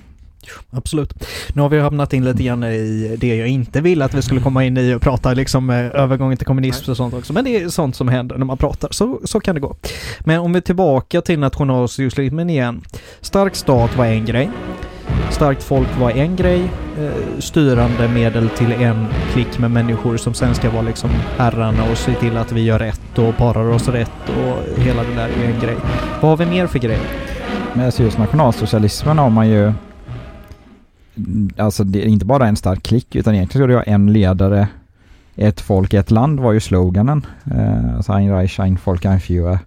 Absolut. Nu har vi hamnat in lite grann i det jag inte ville att vi skulle komma in i och prata liksom övergången till kommunism och sånt också. Men det är sånt som händer när man pratar. Så, så kan det gå. Men om vi är tillbaka till nationalsocialismen igen. Stark stat var en grej. Starkt folk var en grej. Eh, styrande medel till en klick med människor som sen ska vara liksom herrarna och se till att vi gör rätt och parar oss rätt och hela det där är en grej. Vad har vi mer för grejer? Men alltså just nationalsocialismen har man ju alltså det är inte bara en stark klick utan egentligen skulle det ha en ledare, ett folk, ett land var ju sloganen. Eh, alltså Ein Reich, ein Volk, ein Führer.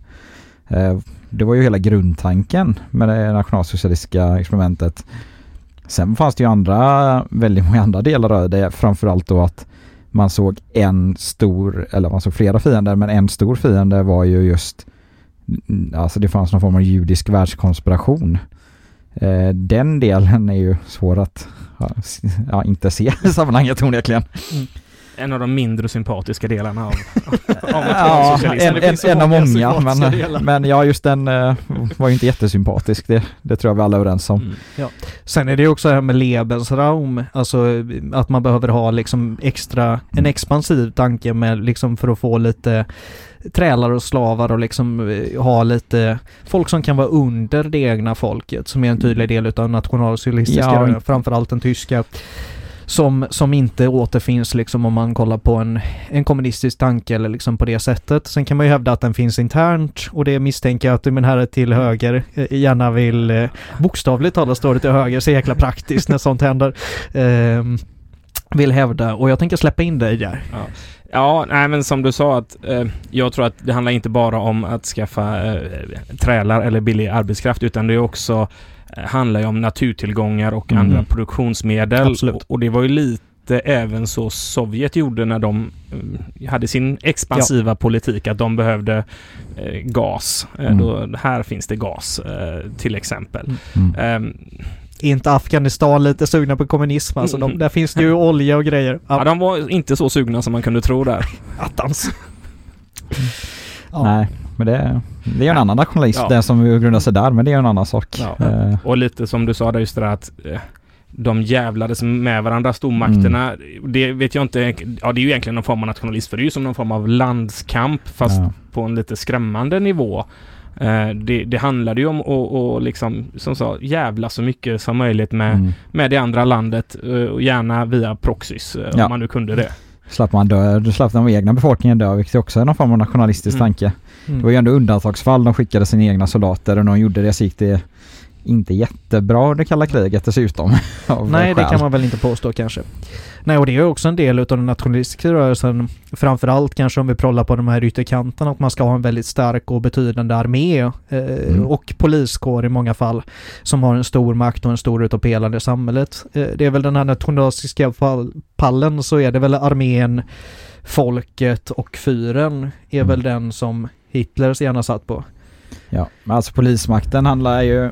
Eh, det var ju hela grundtanken med det nationalsocialistiska experimentet. Sen fanns det ju andra, väldigt många andra delar av det, framförallt då att man såg en stor, eller man såg flera fiender, men en stor fiende var ju just, alltså det fanns någon form av judisk världskonspiration den delen är ju svår att ja, inte se i sammanhanget onekligen. Mm. En av de mindre sympatiska delarna av, av ja, en, en, en av många, men, men ja, just den uh, var ju inte jättesympatisk. Det, det tror jag vi alla är överens om. Mm. Ja. Sen är det ju också det här med Lebensraum, alltså att man behöver ha liksom extra, en expansiv tanke med liksom för att få lite trälar och slavar och liksom eh, ha lite folk som kan vara under det egna folket som är en tydlig del utav nationalsocialistiska, ja. framförallt den tyska som, som inte återfinns liksom om man kollar på en, en kommunistisk tanke eller liksom på det sättet. Sen kan man ju hävda att den finns internt och det misstänker jag att min herre till höger eh, gärna vill eh, bokstavligt talat stå till höger, så jäkla praktiskt när sånt händer. Eh, vill hävda och jag tänker släppa in dig där. Ja. Ja, nej men som du sa att eh, jag tror att det handlar inte bara om att skaffa eh, trälar eller billig arbetskraft utan det är också eh, handlar ju om naturtillgångar och mm. andra produktionsmedel. Absolut. Och, det var ju lite även så Sovjet gjorde när de eh, hade sin expansiva ja. politik att de behövde eh, gas. Eh, mm. Då, här finns det gas till exempel. Mm. Är inte Afghanistan lite sugna på kommunism? Alltså de, där finns det ju olja och grejer. Ja. ja, de var inte så sugna som man kunde tro där. Attans. ja. Nej, men det, det är en annan nationalism ja. det som grundar sig där, men det är en annan sak. Ja. Uh. Och lite som du sa där just det där att uh, de jävlades med varandra, stormakterna. Mm. Det vet jag inte, ja det är ju egentligen någon form av nationalism för det är ju som någon form av landskamp fast ja. på en lite skrämmande nivå. Eh, det, det handlade ju om att liksom, som sa, jävla så mycket som möjligt med, mm. med det andra landet eh, och gärna via proxys eh, ja. om man nu kunde det. Slapp man dö, slapp den egna befolkningen dö, vilket också är någon form av nationalistisk mm. tanke. Mm. Det var ju ändå undantagsfall, de skickade sina egna soldater och när de gjorde det så gick det inte jättebra under kalla kriget dessutom. Nej, det kan man väl inte påstå kanske. Nej, och det är också en del utav den nationalistiska rörelsen. Framförallt kanske om vi prollar på de här ytterkanterna, att man ska ha en väldigt stark och betydande armé eh, mm. och poliskår i många fall som har en stor makt och en stor utav pelare i samhället. Eh, det är väl den här nationalistiska pallen så är det väl armén, folket och fyren är mm. väl den som Hitler gärna satt på. Ja, men alltså polismakten handlar ju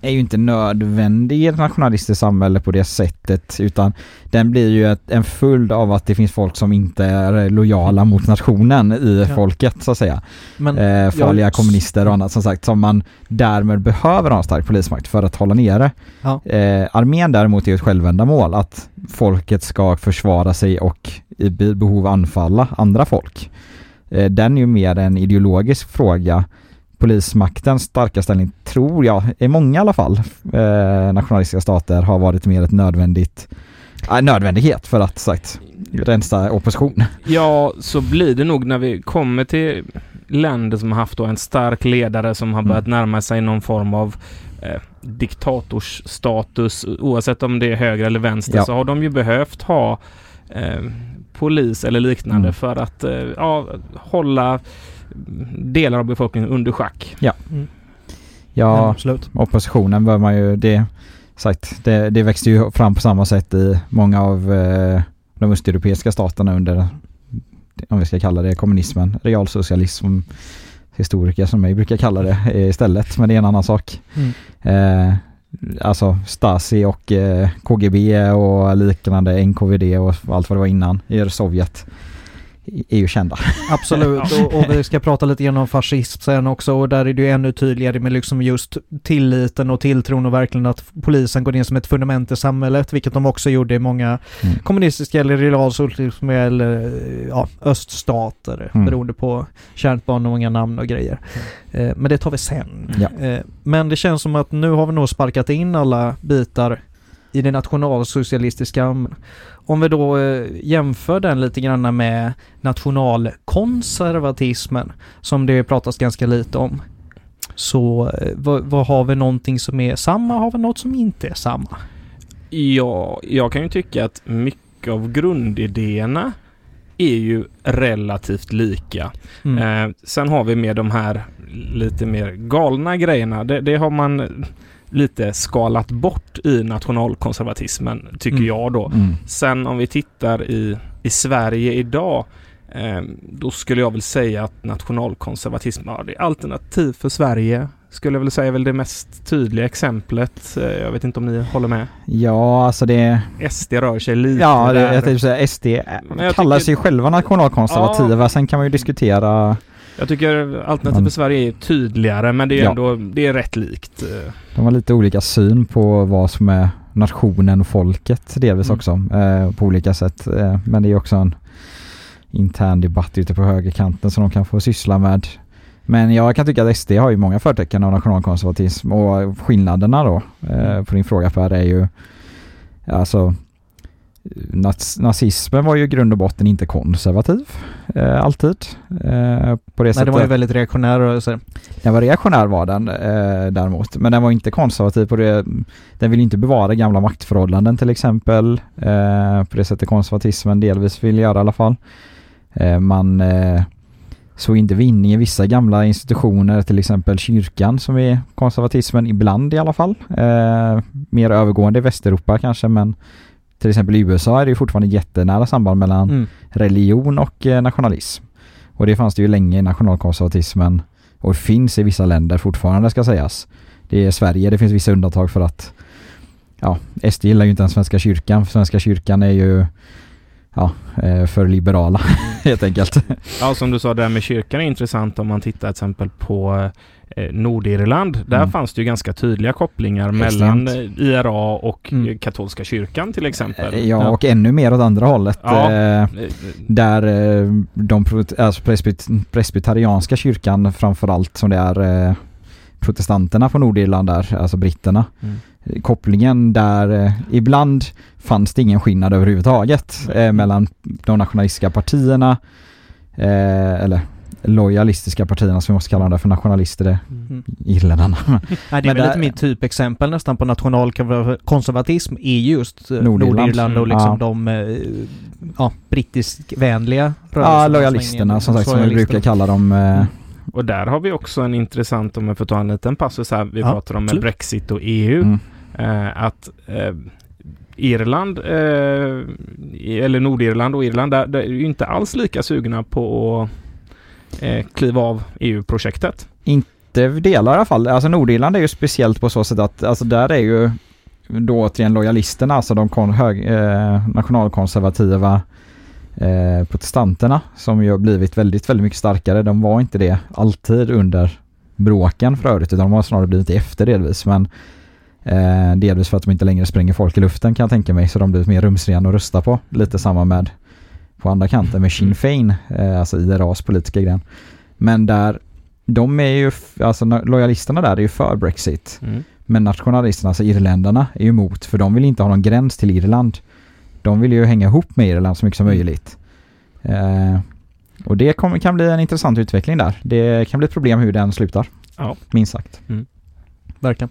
är ju inte nödvändig i ett nationalistiskt samhälle på det sättet utan den blir ju ett, en följd av att det finns folk som inte är lojala mot nationen i ja. folket så att säga. Men, eh, farliga jag... kommunister och annat som sagt som man därmed behöver ha en stark polismakt för att hålla nere. Ja. Eh, armén däremot är ett självändamål att folket ska försvara sig och i behov anfalla andra folk. Eh, den är ju mer en ideologisk fråga polismaktens starka ställning tror jag, i många i alla fall, eh, nationalistiska stater har varit mer ett nödvändigt äh, nödvändighet för att sagt rensa opposition. Ja, så blir det nog när vi kommer till länder som har haft en stark ledare som har börjat mm. närma sig någon form av eh, diktatorsstatus oavsett om det är höger eller vänster ja. så har de ju behövt ha eh, polis eller liknande mm. för att eh, ja, hålla delar av befolkningen under schack. Ja. Mm. Ja, absolut. oppositionen bör man ju, det sagt, det, det växte ju fram på samma sätt i många av eh, de östeuropeiska staterna under, om vi ska kalla det kommunismen, realsocialism, historiker som mig brukar kalla det istället, men det är en annan sak. Mm. Eh, alltså Stasi och eh, KGB och liknande, NKVD och allt vad det var innan i Sovjet är ju kända. Absolut, och, och, vi ska prata lite grann om fascism sen också och där är det ju ännu tydligare med liksom just tilliten och tilltron och verkligen att polisen går in som ett fundament i samhället, vilket de också gjorde i många mm. kommunistiska eller realsocialistiska eller ja, öststater mm. beroende på kärt barn och många namn och grejer. Mm. Eh, men det tar vi sen. Ja. Eh, men det känns som att nu har vi nog sparkat in alla bitar i det nationalsocialistiska om vi då eh, jämför den lite grann med nationalkonservatismen som det pratas ganska lite om. Så eh, vad, vad, har vi någonting som är samma? Har vi något som inte är samma? Ja, jag kan ju tycka att mycket av grundidéerna är ju relativt lika. Mm. Eh, sen har vi med de här lite mer galna grejerna. Det, det har man lite skalat bort i nationalkonservatismen, tycker mm. jag då. Mm. Sen om vi tittar i, i Sverige idag eh, då skulle jag väl säga att nationalkonservatism, ja det är alternativ för Sverige skulle jag väl säga är väl det mest tydliga exemplet. Eh, jag vet inte om ni håller med? Ja, alltså det... SD rör sig lite Ja, det, jag tänkte säga SD kallar tycker... sig själva nationalkonservativa. Ja. Sen kan man ju diskutera jag tycker Alternativ för Sverige är tydligare men det är ja. ändå det är rätt likt. De har lite olika syn på vad som är nationen och folket delvis mm. också eh, på olika sätt. Eh, men det är också en intern debatt ute på högerkanten som de kan få syssla med. Men jag kan tycka att SD har ju många förtecken av nationalkonservatism och skillnaderna då eh, mm. på din fråga Per är ju alltså nazismen var ju i grund och botten inte konservativ eh, alltid. Eh, på det Nej, sättet. det var ju väldigt reaktionär rörelse. Den var reaktionär var den eh, däremot, men den var inte konservativ på det. Den vill inte bevara gamla maktförhållanden till exempel. Eh, på det sättet konservatismen delvis vill göra i alla fall. Eh, man eh, såg inte vinning i vissa gamla institutioner, till exempel kyrkan som är konservatismen ibland i alla fall. Mer övergående i Västeuropa kanske men till exempel i USA är det ju fortfarande jättenära samband mellan mm. religion och eh, nationalism. Och det fanns det ju länge i nationalkonservatismen och finns i vissa länder fortfarande ska sägas. Det är Sverige, det finns vissa undantag för att ja, SD gillar ju inte den Svenska kyrkan. Svenska kyrkan är ju ja, eh, för liberala helt enkelt. Ja, som du sa, det där med kyrkan är intressant om man tittar till exempel på eh, Nordirland. Där mm. fanns det ju ganska tydliga kopplingar Extremt. mellan eh, IRA och mm. katolska kyrkan till exempel. Ja, ja, och ännu mer åt andra hållet. Ja. där de alltså presbyterianska kyrkan framförallt som det är protestanterna på Nordirland där, alltså britterna. Mm kopplingen där eh, ibland fanns det ingen skillnad överhuvudtaget eh, mellan de nationalistiska partierna eh, eller lojalistiska partierna som vi måste kalla dem där för nationalister, det Mm. irländarna. Nej, det är Men väl där- lite mitt typexempel nästan på nationalkonservatism är just eh, Nordirland. Nordirland och Mm. liksom Ja. de eh, ja, brittiskvänliga Ja, rörelserna. lojalisterna som sagt som vi brukar kalla dem. Eh, Och där har vi också en intressant, om jag får ta en liten passus här, vi Ja, pratar om absolut. Brexit och EU. mm. Eh, att eh, Irland, eh, eller Nordirland och Irland, där, där är ju inte alls lika sugna på att eh, kliva av EU-projektet. Inte delar i alla fall. Alltså Nordirland är ju speciellt på så sätt att alltså där är ju då återigen lojalisterna, alltså de kon- hög, eh, nationalkonservativa eh, protestanterna som ju har blivit väldigt, väldigt mycket starkare. De var inte det alltid under bråken för övrigt, utan de har snarare blivit det efter delvis. Men eh, delvis för att de inte längre spränger folk i luften kan jag tänka mig, så de blivit mer rumsrena att rösta på. Lite samma med på andra kanten med Sinn Fein, eh, alltså IRAs politiska gren. Men där, de är ju, alltså na- lojalisterna där är ju för Brexit. Men nationalisterna, alltså irländarna, är ju emot för de vill inte ha någon gräns till Irland. De vill ju hänga ihop med Irland så mycket som möjligt. Eh, och det kommer, kan bli en intressant utveckling där. Det kan bli ett problem hur den slutar. Ja. Minst sagt. Verkligen.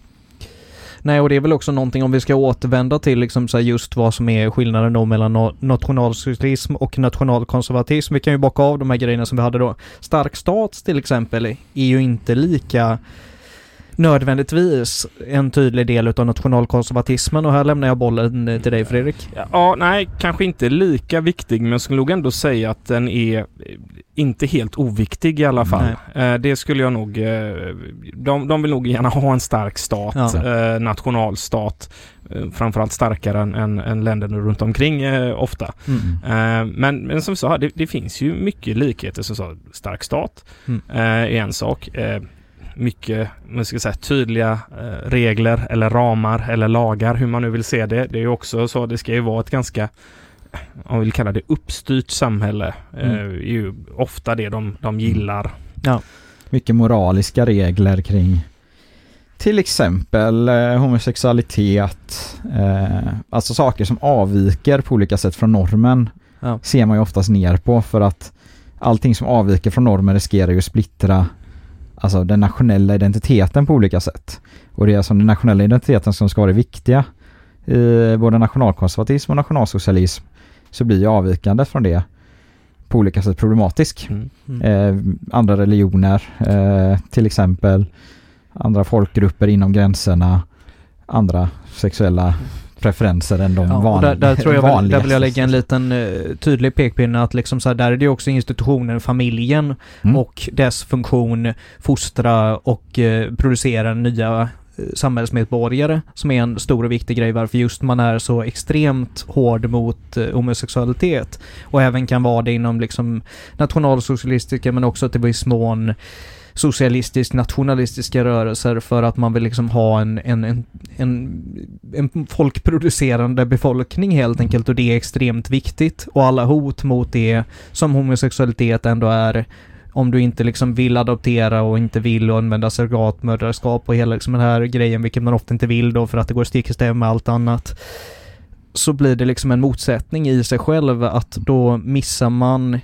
Nej, och det är väl också någonting om vi ska återvända till liksom så här just vad som är skillnaden då mellan na- nationalsocialism och nationalkonservatism. Vi kan ju bocka av de här grejerna som vi hade då. Stark stat till exempel är ju inte lika nödvändigtvis en tydlig del utav nationalkonservatismen och här lämnar jag bollen eh, till dig Fredrik. Ja, nej, kanske inte lika viktig, men jag skulle nog ändå säga att den är eh, inte helt oviktig i alla fall. Eh, det skulle jag nog... De, de vill nog gärna ha en stark stat, Ja. nationalstat. Framförallt starkare än, än, än länderna runt omkring eh, ofta. Mm. Eh, men, men som vi sa, det, det finns ju mycket likheter. Som sa, stark stat Mm. eh, är en sak. Eh, mycket, man ska säga, tydliga eh, regler eller ramar eller lagar, hur man nu vill se det. Det är ju också så, det ska ju vara ett ganska, om vi vill kalla det uppstyrt samhälle. Eh, Mm. är ju ofta det de, de gillar. Mycket moraliska regler kring till exempel eh, homosexualitet. Eh, alltså saker som avviker på olika sätt från normen Ja. ser man ju oftast ner på för att allting som avviker från normen riskerar ju att splittra alltså den nationella identiteten på olika sätt. Och det är alltså den nationella identiteten som ska vara det viktiga i både nationalkonservatism och nationalsocialism så blir ju avvikandet från det på olika sätt problematisk. Mm. Mm. Eh, andra religioner eh, till exempel, andra folkgrupper inom gränserna, andra sexuella preferenser än de Ja, van, där, där tror jag väl, där vanligaste. vill jag lägga en liten eh, tydlig pekpinne att liksom så här, där är det också institutionen familjen Mm. och dess funktion fostra och eh, producera nya eh, samhällsmedborgare som är en stor och viktig grej varför just man är så extremt hård mot eh, homosexualitet och även kan vara det inom liksom nationalsocialistiska men också till viss mån socialistisk nationalistiska rörelser för att man vill liksom ha en, en, en, en, en folkproducerande befolkning helt enkelt och det är extremt viktigt och alla hot mot det som homosexualitet ändå är om du inte liksom vill adoptera och inte vill använda surrogatmödraskap och hela liksom den här grejen, vilket man ofta inte vill då för att det går stick i stäv med allt annat. Så blir det liksom en motsättning i sig själv att då missar man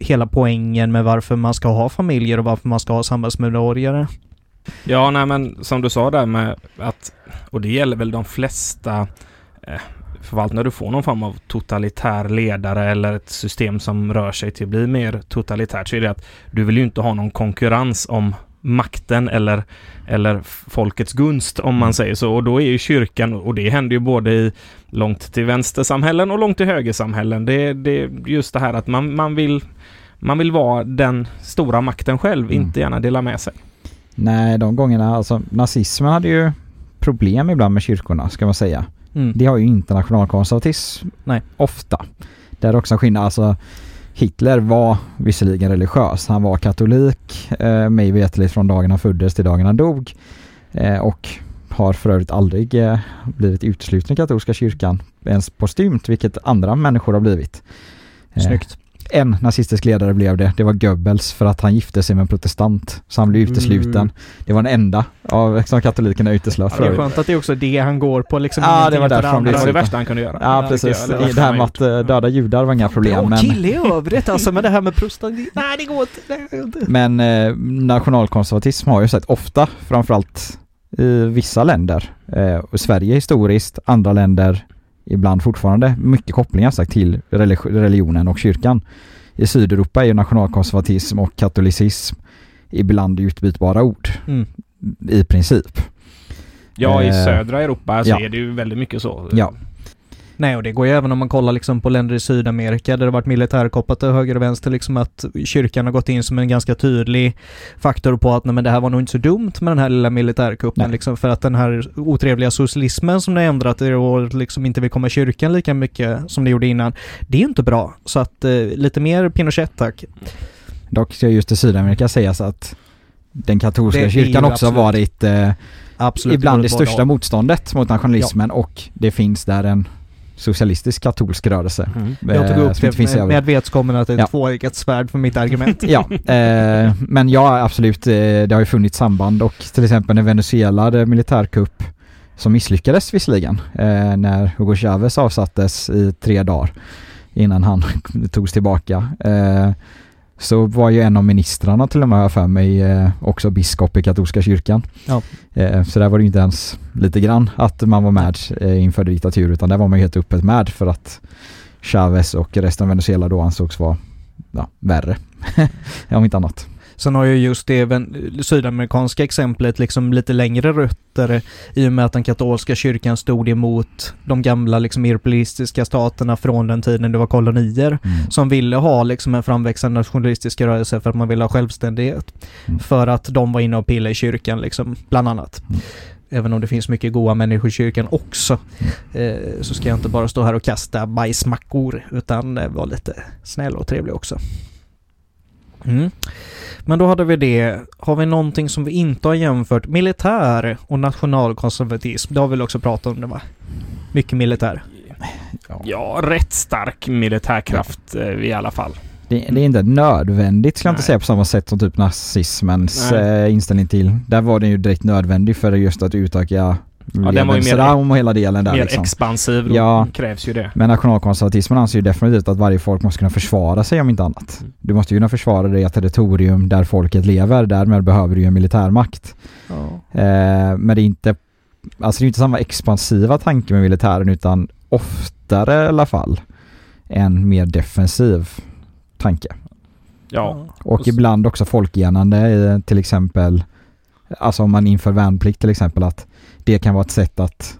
hela poängen med varför man ska ha familjer och varför man ska ha samhällsmedborgare. Ja, nej men som du sa där med att, och det gäller väl de flesta eh, förvaltningar, när du får någon form av totalitär ledare eller ett system som rör sig till att bli mer totalitärt så är det att du vill ju inte ha någon konkurrens om makten eller, eller folkets gunst om man säger så. Och då är ju kyrkan, och det händer ju både i långt till vänstersamhällen och långt till högersamhällen. Det, är just det här att man, man vill man vill vara den stora makten själv, Mm. inte gärna dela med sig. Nej, de gångerna, alltså nazismen hade ju problem ibland med kyrkorna ska man säga. Mm. Det har ju inte nationalkonservatism Nej. ofta. Det är också en skillnad, alltså Hitler var visserligen religiös, han var katolik, eh, mig veterligt från dagen han föddes till dagen han dog. Eh, och har för övrigt aldrig eh, blivit utesluten i katolska kyrkan, ens postumt, vilket andra människor har blivit. Eh, Snyggt en nazistisk ledare blev det. Det var Goebbels för att han gifte sig med en protestant. Så han blev utesluten. Mm. Det var den enda av som katolikerna uteslöt. Det är skönt att det är också det han går på liksom. Ja, det var därför han andra. Det var det värsta han kunde göra. Ja, Ja, precis. Eller Det här med att eh, döda judar var inga problem. Bra Men, kille i övrigt alltså, men det här med prostat, nej det går inte. Det går inte. men eh, nationalkonservatism har ju sett ofta, framförallt i vissa länder, eh, och Sverige historiskt, andra länder ibland fortfarande, mycket kopplingar sagt till religi- religionen och kyrkan. I Sydeuropa är ju nationalkonservatism och katolicism ibland utbytbara ord, Mm. i princip. Ja, i Eh, södra Europa så ja. är det ju väldigt mycket så. Ja. Nej, och det går ju även om man kollar liksom på länder i Sydamerika där det har varit militärkopplat till höger och vänster, liksom att kyrkan har gått in som en ganska tydlig faktor på att nej, men det här var nog inte så dumt med den här lilla militärkuppen liksom, för att den här otrevliga socialismen som det ändrat i och liksom inte vill komma i kyrkan lika mycket som det gjorde innan, det är inte bra. Så att eh, lite mer Pinochet tack. Dock ska just i Sydamerika sägas att den katolska Det kyrkan också har absolut. varit eh, Absolut. ibland det största motståndet mot nationalismen och det finns där en socialistisk katolsk rörelse. Mm. Jag tog eh, upp det med, med vetskapen att det är ett Ja. tvåeggat svärd för mitt argument. Ja, eh, men ja absolut, eh, det har ju funnits samband och till exempel när Venezuela hade militärkupp som misslyckades visserligen eh, när Hugo Chavez avsattes i tre dagar innan han togs tillbaka. Eh, så var ju en av ministrarna till och med för mig eh, också biskop i katolska kyrkan. Ja. Eh, så där var det ju inte ens lite grann att man var med eh, inför diktatur utan där var man ju helt öppet med för att Chavez och resten av Venezuela då ansågs vara ja, värre. Om inte annat. Sen har ju just det ven- sydamerikanska exemplet liksom lite längre rötter i och med att den katolska kyrkan stod emot de gamla liksom europeistiska staterna från den tiden det var kolonier Mm. som ville ha liksom en framväxande nationalistisk rörelse för att man ville ha självständighet. Mm. För att de var inne och pillade i kyrkan liksom, bland annat. Mm. Även om det finns mycket goda människor i kyrkan också. Eh, så ska jag inte bara stå här och kasta bajsmackor utan eh, vara lite snäll och trevlig också. Mm. Men då hade vi det. Har vi någonting som vi inte har jämfört? Militär och nationalkonservatism. Det har vi väl också pratat om det va? Mycket militär. Ja, rätt stark militärkraft eh, i alla fall. Det, det är inte nödvändigt ska jag inte säga på samma sätt som typ nazismens Nej. eh, inställning till. Där var den ju direkt nödvändig för just att utöka den var ju mer- och hela delen där Mer liksom. expansiv, då Ja. krävs ju det. Men nationalkonservatismen anser ju definitivt att varje folk måste kunna försvara sig om inte annat. Mm. Du måste ju kunna försvara dig ett territorium där folket lever, därmed behöver du ju en militärmakt. Ja. Eh, men det är inte, alltså det är inte samma expansiva tanke med militären utan oftare i alla fall en mer defensiv tanke. Ja. Och ibland också folkenande i till exempel, alltså om man inför värnplikt till exempel att det kan vara ett sätt att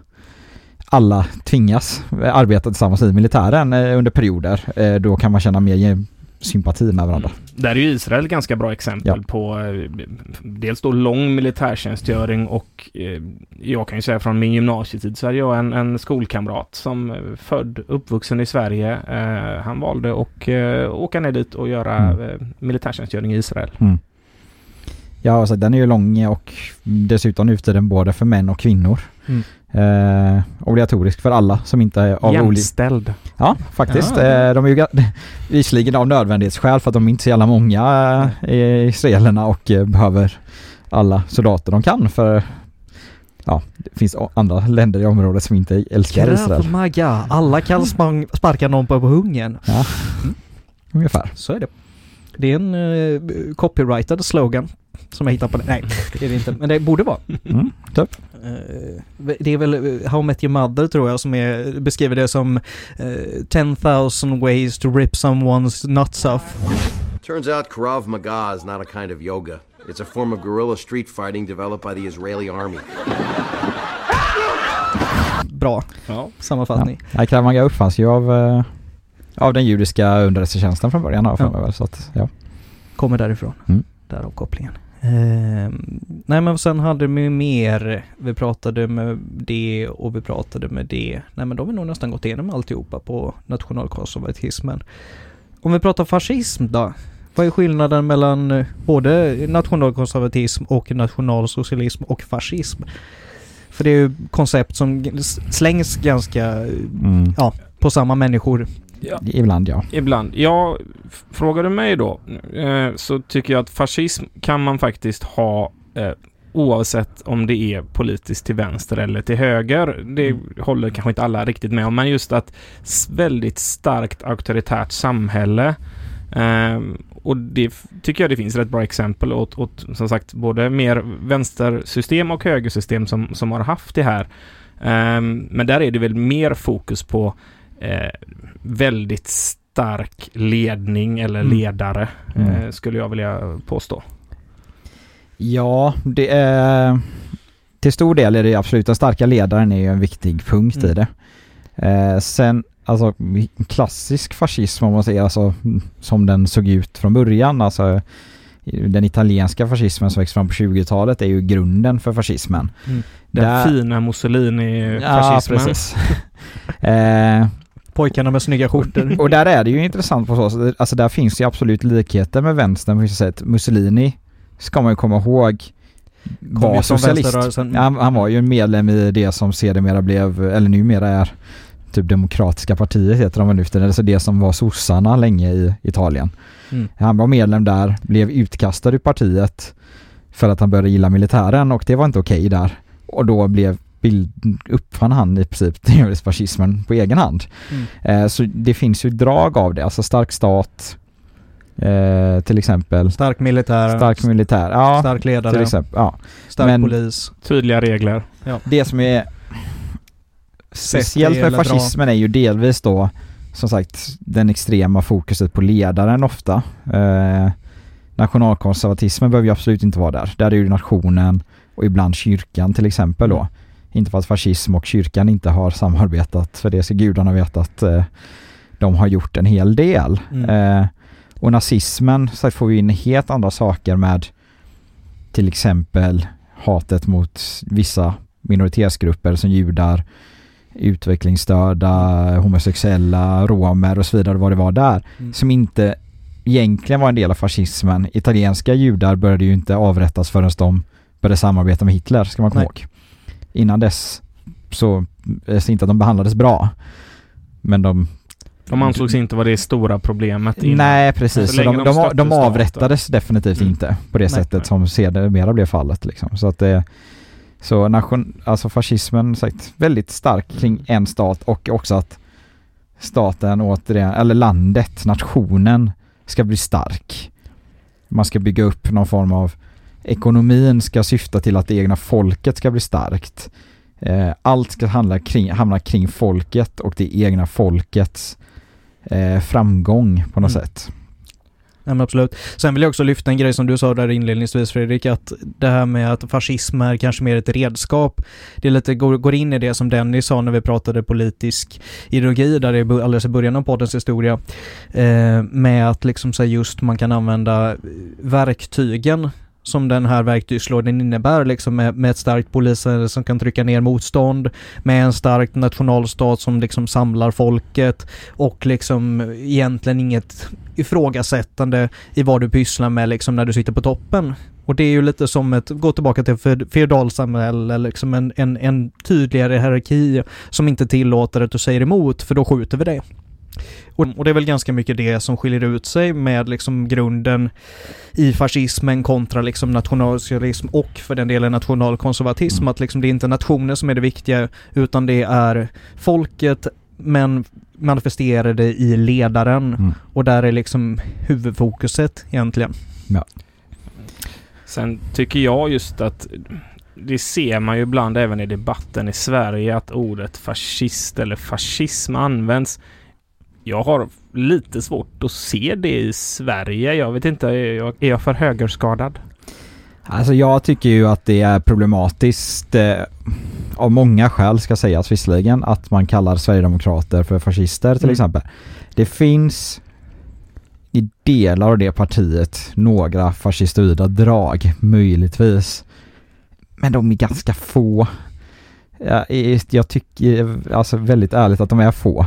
alla tvingas arbeta tillsammans i militären eh, under perioder. Eh, Då kan man känna mer sympati med varandra. Där är ju Israel ett ganska bra exempel Ja. på eh, dels då lång militärtjänstgöring och eh, jag kan ju säga från min gymnasietid så hade jag en, en skolkamrat som eh, född, uppvuxen i Sverige. Eh, han valde att eh, åka ner dit och göra Mm. eh, militärtjänstgöring i Israel. Ja, alltså den är ju lång och dessutom nu för tiden både för män och kvinnor. Mm. Eh, obligatorisk för alla som inte är av olika... Jämställd. Ja, faktiskt. Ja. Eh, de är ju visserligen av nödvändighetsskäl för att de är inte så jävla många eh, israelerna och eh, behöver alla soldater de kan för ja, det finns andra länder i området som inte älskar Israel. Krav Maga. Alla kan sparka någon på hungen. Ja, ungefär. Så är det. Det är en uh, copyrightad slogan som jag hittar på det. Nej, det är det inte. Men det borde vara. Mm, typ. Eh, det är väl eh, How I Met Your Mother tror jag som är, beskriver det som uh, 10,000 ways to rip someone's nuts off. Turns out Krav Maga is not a kind of yoga. It's a form of guerrilla street fighting developed by the Israeli army. Bra Ja. Sammanfattning. Ja, Krav Maga uppfanns ju av, eh, av den judiska underrättelsetjänsten från början för Ja. mig väl, så att, ja. Kommer därifrån. Mm. Därav kopplingen. Ehm, nej men sen hade vi mer. Vi pratade med det och vi pratade med det. Nej men då har vi nog nästan gått igenom alltihopa på nationalkonservatismen. Om vi pratar fascism då? Vad är skillnaden mellan eh, både nationalkonservatism och nationalsocialism och fascism? För det är ju koncept som slängs ganska Mm. på samma människor Ja. Ibland ja. Ibland. Ja, frågar du mig då eh, så tycker jag att fascism kan man faktiskt ha eh, oavsett om det är politiskt till vänster eller till höger. Det mm. håller kanske inte alla riktigt med om, men just att väldigt starkt auktoritärt samhälle Um, och det tycker jag det finns rätt bra exempel åt, åt som sagt både mer vänstersystem och högersystem som, som har haft det här. Um, men där är det väl mer fokus på uh, väldigt stark ledning eller mm. ledare mm. uh, skulle jag vilja påstå. Ja, det är till stor del är det absolut den starka ledaren är ju en viktig punkt mm. i det. Eh, sen alltså klassisk fascism om man säger, alltså som den såg ut från början, alltså den italienska fascismen som växte fram på 20-talet är ju grunden för fascismen. Mm. Den Där, fina Mussolini-fascismen. Ja, precis. eh, Pojkarna med snygga skjortor. Och där är det ju intressant på så sätt, alltså där finns ju absolut likheter med vänstern på vissa sätt. Mussolini ska man ju komma ihåg var socialist. Han, han var ju en medlem i det som sedermera blev, eller numera är typ Demokratiska partiet heter de väl nu alltså det som var sossarna länge i Italien. Mm. Han var medlem där, blev utkastad ur partiet för att han började gilla militären och det var inte okej okay där. Och då blev bild, uppfann han i princip fascismen på egen hand. Mm. Eh, så det finns ju drag av det, alltså stark stat, eh, till exempel. Stark militär. Stark militär, ja. Stark ledare. Till exempel, ja. Stark Men polis. Tydliga regler. Ja. Det som är speciellt med fascismen är ju delvis då som sagt den extrema fokuset på ledaren ofta. Eh, nationalkonservatismen behöver ju absolut inte vara där. Där är ju nationen och ibland kyrkan till exempel då. Inte för att fascism och kyrkan inte har samarbetat, för det ska gudarna veta att eh, de har gjort en hel del. Mm. Eh, och nazismen så får vi in helt andra saker med till exempel hatet mot vissa minoritetsgrupper som judar, utvecklingsstörda, homosexuella, romer och så vidare vad det var där. Mm. Som inte egentligen var en del av fascismen. Italienska judar började ju inte avrättas förrän de började samarbeta med Hitler, ska man komma ihåg. Innan dess så, jag ser inte att de behandlades bra. Men de de ansågs inte vara det stora problemet innan. Nej precis, så de, de, de, de avrättades definitivt mm. inte på det nej, sättet nej. som sedermera blev fallet liksom. Så att det så nation, alltså fascismen sagt väldigt stark kring en stat och också att staten återigen, eller landet, nationen ska bli stark. Man ska bygga upp någon form av ekonomin ska syfta till att det egna folket ska bli starkt. Eh, allt ska handla kring, hamna kring folket och det egna folkets eh, framgång på något mm. sätt. Ja, men absolut. Sen vill jag också lyfta en grej som du sa där inledningsvis Fredrik, att det här med att fascism är kanske mer ett redskap. Det är lite, går, in i det som Dennis sa när vi pratade politisk ideologi, där det är alldeles i början av poddens historia, eh, med att liksom så just man kan använda verktygen som den här verktygslådan innebär, liksom med, med ett starkt polis som kan trycka ner motstånd, med en stark nationalstat som liksom samlar folket och liksom egentligen inget ifrågasättande i vad du pysslar med liksom när du sitter på toppen. Och det är ju lite som ett, gå tillbaka till feodalsamhälle, liksom en, en, en tydligare hierarki som inte tillåter att du säger emot, för då skjuter vi dig. Och, och, det är väl ganska mycket det som skiljer ut sig med liksom grunden i fascismen kontra liksom nationalsocialism och för den delen nationalkonservatism. Mm. Att liksom det är inte nationen som är det viktiga utan det är folket men manifesterade i ledaren mm. och där är liksom huvudfokuset egentligen. Ja. Sen tycker jag just att det ser man ju ibland även i debatten i Sverige att ordet fascist eller fascism används jag har lite svårt att se det i Sverige. Jag vet inte, är jag, är jag för högerskadad? Alltså jag tycker ju att det är problematiskt eh, av många skäl ska sägas visserligen att man kallar Sverigedemokrater för fascister till mm. exempel. Det finns i delar av det partiet några fascistoida drag, möjligtvis. Men de är ganska få. Jag, jag tycker alltså väldigt ärligt att de är få.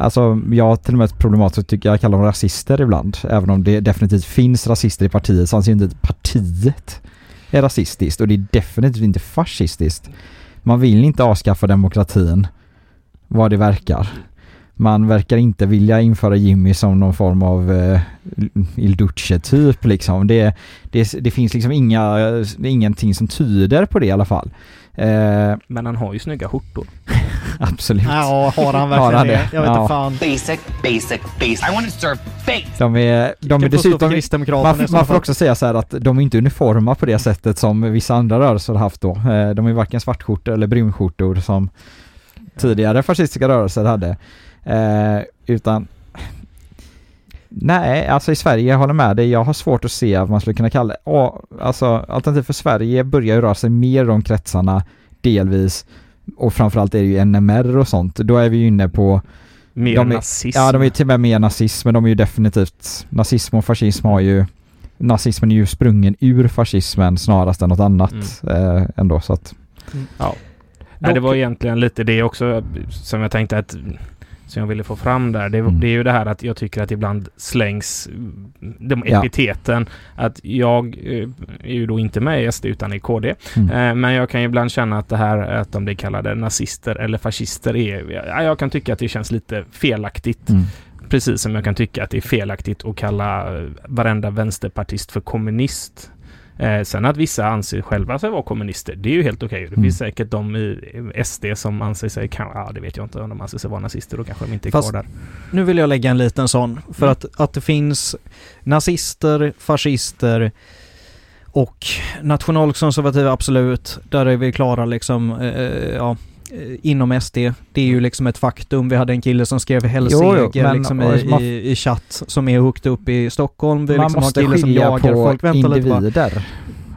Alltså jag till och med problematiskt tycker jag kallar dem rasister ibland. Även om det definitivt finns rasister i partiet så anser jag inte att partiet är rasistiskt och det är definitivt inte fascistiskt. Man vill inte avskaffa demokratin vad det verkar. man verkar inte vilja införa Jimmy som någon form av eh, Il Duce typ liksom. Det, det, det finns liksom inga, ingenting som tyder på det i alla fall. Eh, Men han har ju snygga skjortor. Absolut. Ja, har han verkligen har han det? Jag vet inte ja. fan. Basic, basic, basic. I want to serve face. De är, de är dessutom, man, man får också säga så här att de är inte uniforma på det sättet som vissa andra rörelser har haft då. Eh, de är varken svartskjortor eller brunskjortor som tidigare fascistiska rörelser hade. Eh, utan Nej, alltså i Sverige, jag håller med dig. Jag har svårt att se att man skulle kunna kalla det. Alltså alternativ för Sverige börjar ju röra sig mer de kretsarna delvis. Och framförallt är det ju NMR och sånt. Då är vi ju inne på Mer de är, nazism. Ja, de är till och med mer nazism, men de är ju definitivt Nazism och fascism har ju Nazismen är ju sprungen ur fascismen snarast än något annat mm. eh, ändå så att mm. Ja. Nej, det var egentligen lite det också som jag tänkte att som jag ville få fram där. Det, mm. det, är ju det här att jag tycker att ibland slängs de epiteten. Ja. Att jag eh, är ju då inte med i SD utan i KD. Mm. Eh, men jag kan ju ibland känna att det här att de blir kallade nazister eller fascister är... Ja, jag kan tycka att det känns lite felaktigt. Mm. Precis som jag kan tycka att det är felaktigt att kalla varenda vänsterpartist för kommunist. Eh, sen att vissa anser själva sig vara kommunister, det är ju helt okej. Okay. Det mm. finns säkert de i SD som anser sig, kan, ja det vet jag inte, om de anser sig vara nazister, då kanske de inte är Fast, kvar där. Nu vill jag lägga en liten sån, för mm. att, att det finns nazister, fascister, och nationalkonservativa absolut, där är vi klara liksom, eh, eh ja, inom SD. Det är ju liksom ett faktum. Vi hade en kille som skrev Hellseger liksom i, i, i chatt som är högt upp i Stockholm. Vi man liksom måste har skilja på folk. Vänta individer. Lite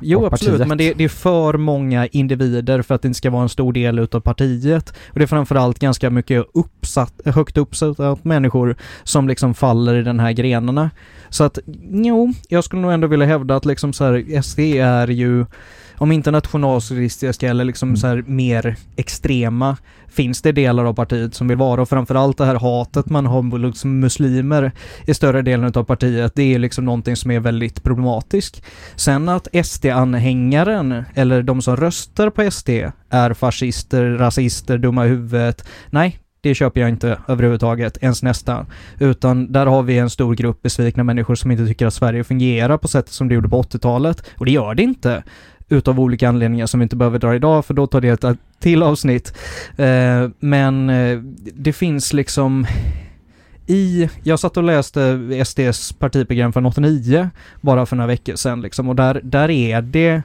Jo absolut, partiet. men det, det, är för många individer för att det inte ska vara en stor del utav partiet. Och det är framförallt ganska mycket uppsatt, högt uppsatta människor som liksom faller i den här grenarna. Så att, jo, jag skulle nog ändå vilja hävda att liksom så här, SD är ju om inte nationalsocialistiska eller liksom mm. så här mer extrema, finns det delar av partiet som vill vara och framförallt det här hatet man har mot liksom muslimer i större delen av partiet, det är liksom någonting som är väldigt problematiskt. Sen att SD-anhängaren, eller de som röstar på SD, är fascister, rasister, dumma i huvudet, nej, det köper jag inte överhuvudtaget, ens nästan. Utan där har vi en stor grupp besvikna människor som inte tycker att Sverige fungerar på sättet som det gjorde på 80-talet. Och det gör det inte utav olika anledningar som vi inte behöver dra idag för då tar det ett till avsnitt. Eh, men eh, det finns liksom i, jag satt och läste SDs partiprogram från 89 bara för några veckor sedan liksom och där, där är det,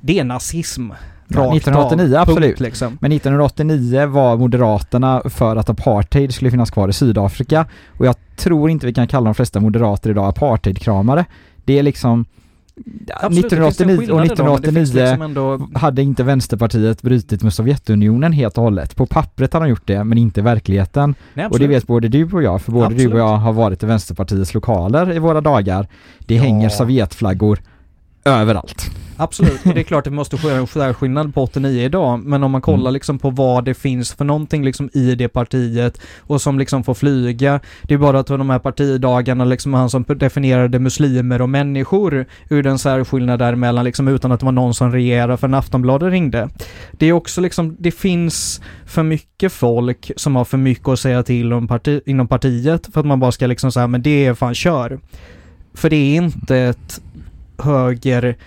det är nazism. Ja, 1989 av, absolut. Punkt, liksom. Men 1989 var Moderaterna för att apartheid skulle finnas kvar i Sydafrika och jag tror inte vi kan kalla de flesta moderater idag apartheidkramare. Det är liksom Absolut, 1989 och 1989 liksom ändå... hade inte Vänsterpartiet brutit med Sovjetunionen helt och hållet. På pappret har de gjort det, men inte i verkligheten. Nej, och det vet både du och jag, för både absolut. du och jag har varit i Vänsterpartiets lokaler i våra dagar. Det ja. hänger Sovjetflaggor överallt. Absolut, det är klart att vi måste göra skillnad på 89 idag, men om man kollar mm. liksom på vad det finns för någonting liksom i det partiet och som liksom får flyga, det är bara att de här partidagarna liksom han som definierade muslimer och människor ur den särskillnad däremellan liksom utan att det var någon som regerade för en Aftonbladet ringde. Det är också liksom, det finns för mycket folk som har för mycket att säga till om parti, inom partiet för att man bara ska liksom säga men det är fan kör. För det är inte ett högerparti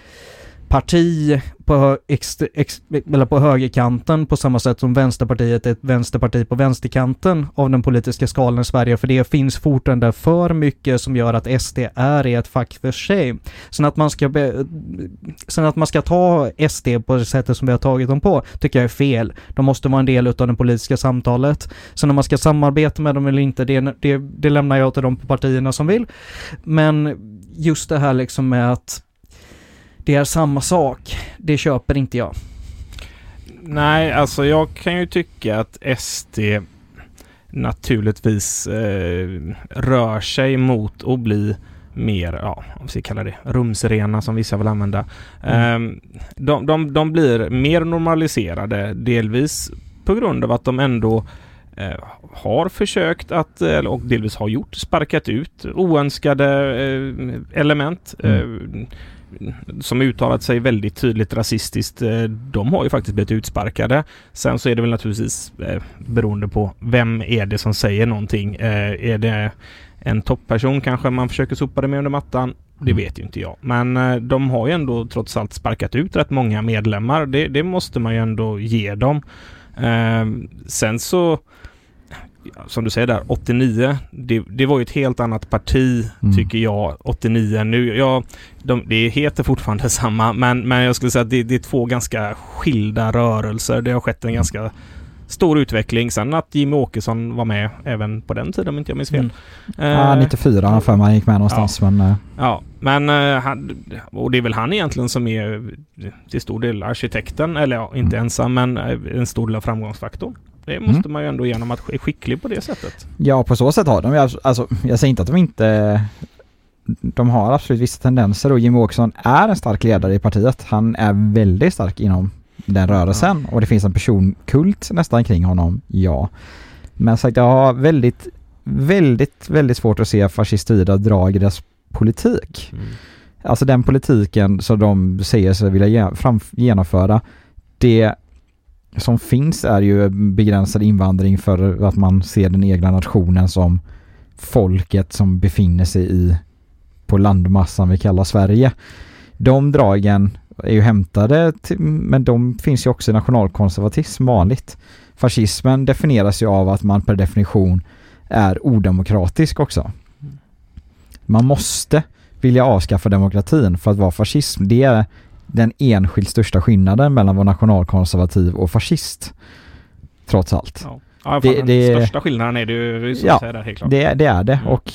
på, ex, ex, eller på högerkanten på samma sätt som Vänsterpartiet är ett vänsterparti på vänsterkanten av den politiska skalan i Sverige, för det finns fortfarande för mycket som gör att SD är i ett fack för sig. Sen att man ska, be, sen att man ska ta SD på det sättet som vi har tagit dem på, tycker jag är fel. De måste vara en del av det politiska samtalet. Sen om man ska samarbeta med dem eller inte, det, det, det lämnar jag till de partierna som vill. Men just det här liksom med att det är samma sak. Det köper inte jag. Nej, alltså jag kan ju tycka att SD naturligtvis eh, rör sig mot att bli mer, ja, om vi ska kalla det rumsrena som vissa vill använda. Mm. Eh, de, de, de blir mer normaliserade, delvis på grund av att de ändå har försökt att, och delvis har gjort, sparkat ut oönskade eh, element. Mm. Eh, som uttalat sig väldigt tydligt rasistiskt, eh, de har ju faktiskt blivit utsparkade. Sen så är det väl naturligtvis eh, beroende på vem är det som säger någonting. Eh, är det en topperson kanske man försöker sopa det med under mattan? Det Mm. vet ju inte jag. Men eh, de har ju ändå trots allt sparkat ut rätt många medlemmar. Det, det måste man ju ändå ge dem. Eh, sen så som du säger där, 89. Det, det var ju ett helt annat parti Mm. tycker jag, 89. Nu, ja, de, det heter fortfarande samma, men, men jag skulle säga att det, det är två ganska skilda rörelser. Det har skett en ganska stor utveckling. Sen att Jimmy Åkesson var med även på den tiden om inte jag minns fel. Mm. Ja, Eh, 94 har för mig gick med någonstans men eh, Ja, men eh, han, och det är väl han egentligen som är till stor del arkitekten, eller ja, inte Mm. ensam, men eh, en stor del av framgångsfaktorn. Det måste man ju ändå genom att är skicklig på det sättet. ja på så sätt har de alltså, alltså jag säger inte att de inte de har absolut vissa tendenser och Jimmy Åkesson är en stark ledare i partiet. Han är väldigt stark inom den rörelsen och det finns en personkult nästan kring honom, ja. Men sagt, jag har väldigt, väldigt, väldigt svårt att se fascistoida drag i deras politik. Alltså den politiken som de säger sig vilja genomföra, det som finns är ju begränsad invandring för att man ser den egna nationen som folket som befinner sig i på landmassan vi kallar Sverige. De dragen är ju hämtade, till, men de finns ju också i nationalkonservatism vanligt. Fascismen definieras ju av att man per definition är odemokratisk också. Man måste vilja avskaffa demokratin för att vara fascism. Det är den enskilt största skillnaden mellan att vara nationalkonservativ och fascist. Trots allt. Ja. Ja, Det- fan, den det- största skillnaden är det ju så Ja, säga där, helt klart. Det, det är det Mm. och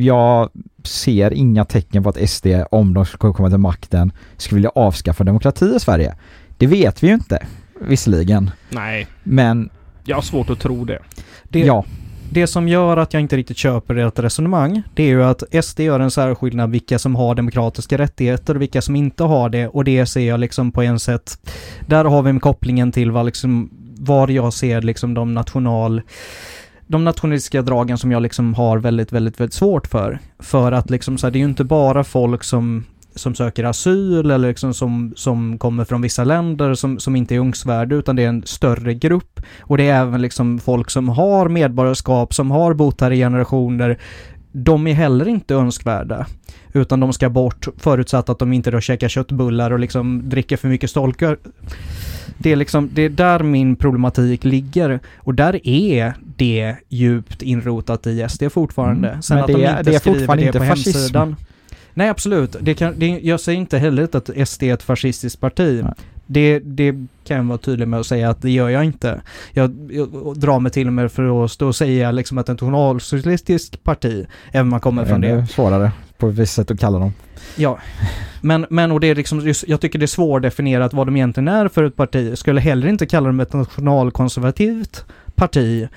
jag ser inga tecken på att SD, om de skulle komma till makten, skulle vilja avskaffa demokrati i Sverige. Det vet vi ju inte, visserligen. Nej, Men jag har svårt att tro det. Det, ja, det som gör att jag inte riktigt köper ert resonemang, det är ju att SD gör en särskillnad vilka som har demokratiska rättigheter och vilka som inte har det och det ser jag liksom på en sätt, där har vi kopplingen till vad liksom, var jag ser liksom de national de nationalistiska dragen som jag liksom har väldigt, väldigt, väldigt svårt för. För att liksom så här, det är ju inte bara folk som som söker asyl eller liksom som, som kommer från vissa länder som, som inte är önskvärda utan det är en större grupp. Och det är även liksom folk som har medborgarskap, som har bott här i generationer. De är heller inte önskvärda. Utan de ska bort förutsatt att de inte då käkar köttbullar och liksom dricker för mycket stolköl. Det är liksom, det är där min problematik ligger. Och där är det djupt inrotat i SD fortfarande. Mm, Sen men att det de är- inte det är fortfarande det inte på fascism. hemsidan. Nej absolut, det kan, det, jag säger inte heller att SD är ett fascistiskt parti. Nej. Det, det kan jag vara tydlig med att säga att det gör jag inte. Jag, jag drar mig till och med för att stå och säga liksom att ett nationalsocialistiskt parti, även om man kommer från det. svårare på vissa sätt att kalla dem. Ja, men, men och det är liksom, jag tycker det är svårdefinierat vad de egentligen är för ett parti. Jag skulle heller inte kalla dem ett nationalkonservativt parti.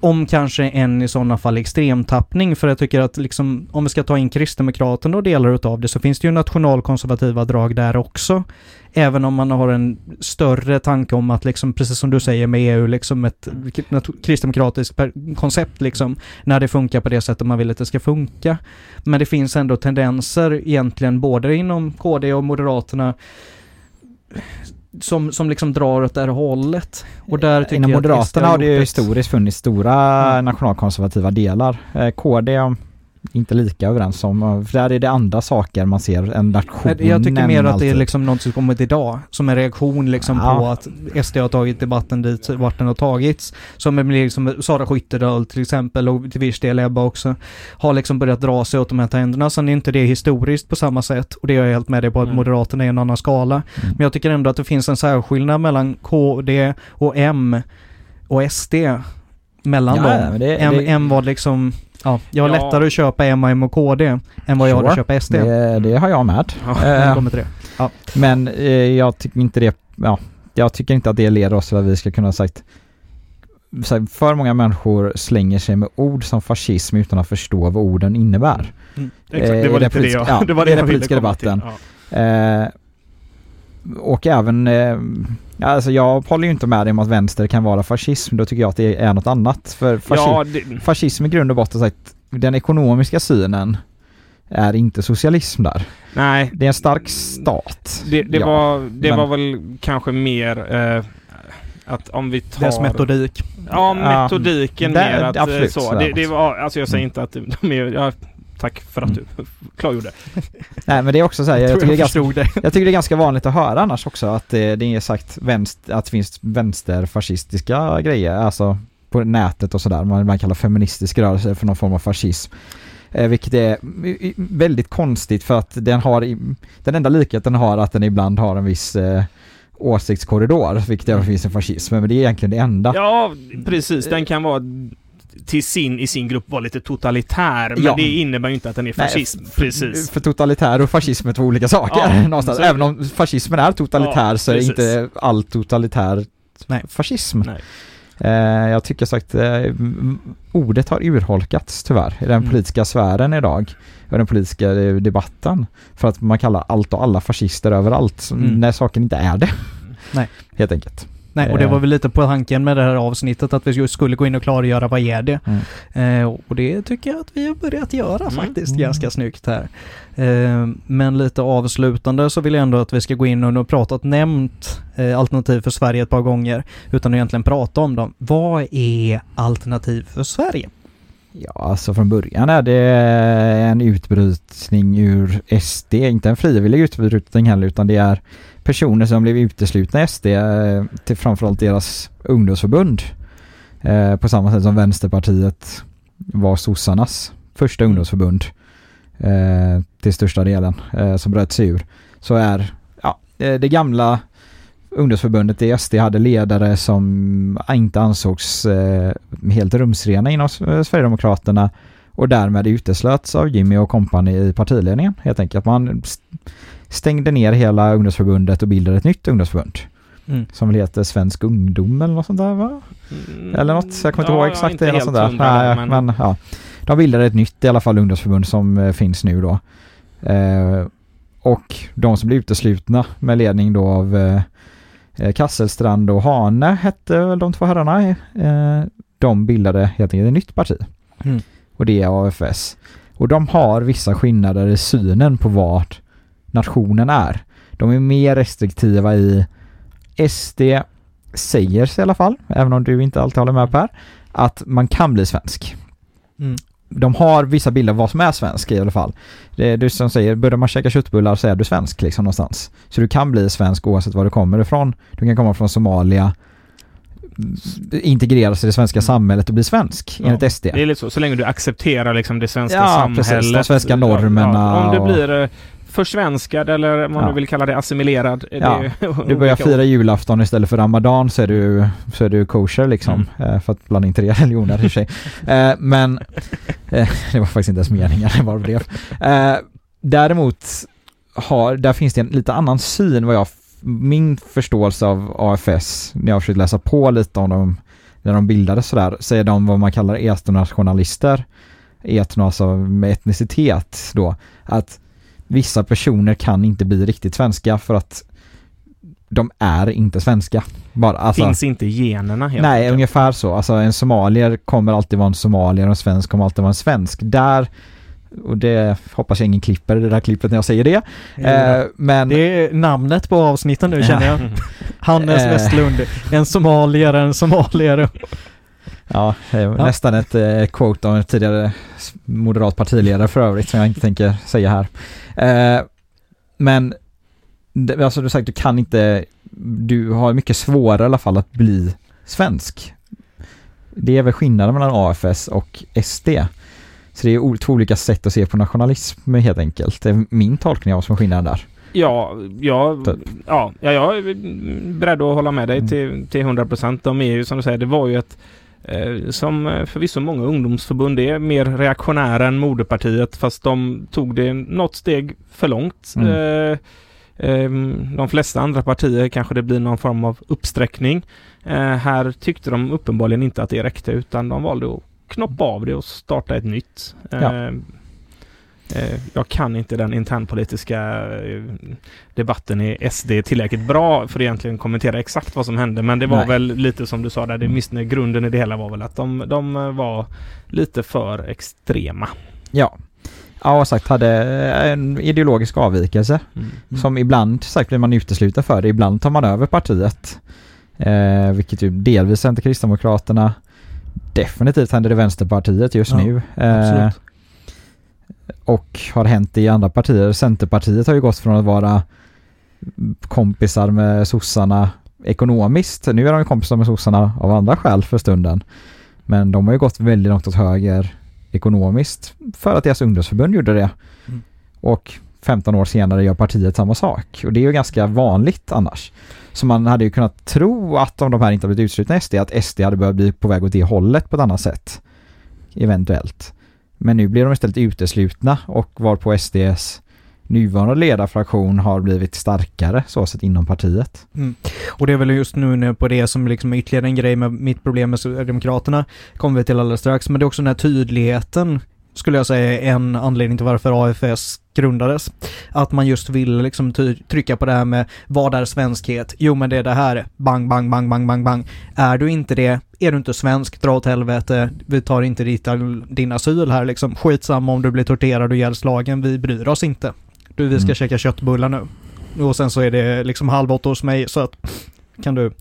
Om kanske en i sådana fall extremtappning, för jag tycker att liksom, om vi ska ta in Kristdemokraterna och delar utav det, så finns det ju nationalkonservativa drag där också. Även om man har en större tanke om att liksom, precis som du säger med EU, liksom ett kristdemokratiskt koncept liksom, när det funkar på det sättet man vill att det ska funka. Men det finns ändå tendenser egentligen både inom KD och Moderaterna som, som liksom drar åt det här hållet. Och där tycker Inom jag Moderaterna har det ju historiskt funnits stora Mm. nationalkonservativa delar. Eh, KD inte lika överens om, för där är det andra saker man ser än nationen Jag tycker mer att det är alltid. liksom något som kommit idag. Som en reaktion liksom Ja. på att SD har tagit debatten dit vart den har tagits. Som liksom Sara Skyttedal till exempel och till viss del Ebba också. Har liksom börjat dra sig åt de här tänderna. Sen är inte det historiskt på samma sätt. Och det är jag helt med dig på att Mm. Moderaterna är en annan skala. Mm. Men jag tycker ändå att det finns en särskillnad mellan KD och M och SD. Mellan Ja, dem. men det- M, det- M var liksom, ja, jag har Ja. lättare att köpa M, M och KD än vad jag har Sure. att köpa SD. Det, det har jag med. Ja. Jag Eh, det. Men eh, jag tycker inte det, ja, jag tycker inte att det leder oss till att vi ska kunna sagt för många människor slänger sig med ord som fascism utan att förstå vad orden innebär. Exakt, Eh, det var den lite det jag, ja, det var det det jag ville till. debatten. Ja. Eh, och även, eh, alltså jag håller ju inte med dig om att vänster kan vara fascism, då tycker jag att det är något annat. För fasci- Ja, det, fascism i grund och botten sagt, den ekonomiska synen är inte socialism där. Nej. Det är en stark stat. Det, det Ja, var, det men- var väl kanske mer eh, att om vi tar... Dess metodik. Ja, metodiken det- mer att eh, absolut, så. Det, det var, alltså jag säger inte att de är... Tack för att Mm. du klargjorde. Nej men det är också så här, jag, Jag, tycker det jag ganska, det. jag tycker det är ganska vanligt att höra annars också att det, det är sagt vänster, att det finns vänsterfascistiska grejer, alltså på nätet och sådär. Man, man kallar feministisk rörelse för någon form av fascism. Eh, vilket är väldigt konstigt för att den har, den enda likheten den har att den ibland har en viss eh, åsiktskorridor, vilket är finns en fascism, men det är egentligen det enda. Ja, precis. Den kan vara till sin, i sin grupp vara lite totalitär. Men Ja. det innebär ju inte att den är Nej, fascism. f- precis. För totalitär och fascism är två olika saker Ja, någonstans. så- Även om fascismen är totalitär Ja, så är precis. inte all totalitär Nej. fascism. Nej. Eh, jag tycker sagt eh, ordet har urholkats tyvärr i den Mm. politiska sfären idag och den politiska debatten. För att man kallar allt och alla fascister överallt Mm. när saken inte är det. Nej. Helt enkelt. Nej, och det Eh. var väl lite på tanken med det här avsnittet att vi skulle gå in och klargöra vad är det. Mm. Eh, och det tycker jag att vi har börjat göra Mm. faktiskt Mm. ganska snyggt här. Eh, men lite avslutande så vill jag ändå att vi ska gå in och nu pratat, nämnt eh, Alternativ för Sverige ett par gånger utan att egentligen prata om dem. Vad är Alternativ för Sverige? Ja, alltså från början är det en utbrytning ur SD, inte en frivillig utbrytning heller utan det är personer som blev uteslutna i SD eh, till framförallt deras ungdomsförbund. Eh, på samma sätt som Vänsterpartiet var sossarnas första ungdomsförbund eh, till största delen eh, som bröt sig ur. Så är ja, det gamla ungdomsförbundet i SD hade ledare som inte ansågs helt rumsrena inom Sverigedemokraterna och därmed uteslöts av Jimmy och kompani i partiledningen helt enkelt. Man stängde ner hela ungdomsförbundet och bildade ett nytt ungdomsförbund Mm. som väl heter Svensk Ungdom eller något sånt där va? Mm. Eller något, så jag kommer inte Ja, ihåg jag är exakt inte det. Något sånt där, Nej, men- men ja. De bildade ett nytt i alla fall ungdomsförbund som eh, finns nu då. Eh, och de som blev uteslutna med ledning då av eh, eh, Kasselstrand och Hane hette väl de två herrarna. Eh, de bildade helt enkelt ett nytt parti. Mm. Och det är AFS. Och de har vissa skillnader i synen på vad nationen är. De är mer restriktiva i SD säger sig i alla fall, även om du inte alltid håller med Per, att man kan bli svensk. Mm. De har vissa bilder av vad som är svensk i alla fall. Det är du som säger, börjar man käka köttbullar så är du svensk liksom någonstans. Så du kan bli svensk oavsett var du kommer ifrån. Du kan komma från Somalia, integreras i det svenska samhället och bli svensk Ja, enligt SD. Det är lite så. Så länge du accepterar liksom det svenska Ja, samhället. precis. De svenska normerna Ja, om du blir eh, försvenskad eller om Ja. du vill kalla det assimilerad. Ja, det Du börjar fira julafton istället för ramadan så är du, så är du kosher liksom. Mm. Eh, För att blanda in tre religioner i och för sig. Eh, Men eh, det var faktiskt inte ens meningen, det bara blev. Däremot har, där finns det en lite annan syn vad jag, min förståelse av AFS, när jag har försökt läsa på lite om dem, när de bildades sådär, så är de vad man kallar etnonationalister. Etno alltså med etnicitet då. Att vissa personer kan inte bli riktigt svenska för att de är inte svenska. Bara, alltså, Finns inte generna helt nej, enkelt. ungefär så. Alltså en somalier kommer alltid vara en somalier och en svensk kommer alltid vara en svensk. Där, och det hoppas jag ingen klipper det där klippet när jag säger det. Eh, men Det är namnet på avsnitten nu Ja. känner jag. Hannes Eh. Westlund. En somalier, en somalier. Ja, eh, nästan ett eh, quote av en tidigare moderat partiledare för övrigt som jag inte tänker säga här. Eh, men det, alltså du sagt, du kan inte, du har mycket svårare i alla fall att bli svensk. Det är väl skillnaden mellan AFS och SD. Så det är två olika sätt att se på nationalism helt enkelt. Det är min tolkning av vad som är skillnaden där. Ja, ja, Typ. ja, ja, jag är beredd att hålla med dig Mm. till, till 100%. De är ju som du säger, det var ju ett som eh, förvisso många ungdomsförbund är mer reaktionära än moderpartiet fast de tog det något steg för långt. Mm. Eh, ehm, de flesta andra partier kanske det blir någon form av uppsträckning. Eh, här tyckte de uppenbarligen inte att det räckte utan de valde att knoppa av det och starta ett nytt. Ja. Eh, Eh, Jag kan inte den internpolitiska eh, debatten i SD tillräckligt bra för att egentligen kommentera exakt vad som hände. Men det var Nej. väl lite som du sa där, det Mm. åtminstone grunden i det hela var väl att de, de var lite för extrema. Ja. ja, sagt hade en ideologisk avvikelse Mm. som ibland sagt blir man utesluten för det. Ibland tar man över partiet. Eh, vilket ju delvis händer Kristdemokraterna. Definitivt händer det Vänsterpartiet just Ja, nu. Eh, Absolut. Och har hänt i andra partier. Centerpartiet har ju gått från att vara kompisar med sossarna ekonomiskt. Nu är de ju kompisar med sossarna av andra skäl för stunden. Men de har ju gått väldigt långt åt höger ekonomiskt för att deras ungdomsförbund gjorde det. Mm. Och 15 år senare gör partiet samma sak. Och det är ju ganska vanligt annars. Så man hade ju kunnat tro att om de här inte blivit utslutna SD, att SD hade börjat bli på väg åt det hållet på ett annat sätt. Eventuellt. Men nu blir de istället uteslutna och var på SDS nuvarande ledarfraktion har blivit starkare så sett inom partiet. Mm. Och det är väl just nu nu på det som liksom är ytterligare en grej med mitt problem med Sverigedemokraterna kommer vi till alldeles strax. Men det är också den här tydligheten skulle jag säga är en anledning till varför AFS grundades. Att man just vill liksom trycka på det här med vad är svenskhet? Jo men det är det här. Bang, bang, bang, bang, bang, bang. Är du inte det, är du inte svensk, dra åt helvete. Vi tar inte ditt, din asyl här liksom. Skitsamma om du blir torterad och ihjälslagen, vi bryr oss inte. Du, vi ska Mm. käka köttbullar nu. Och sen så är det liksom halv åtta hos mig så att kan du.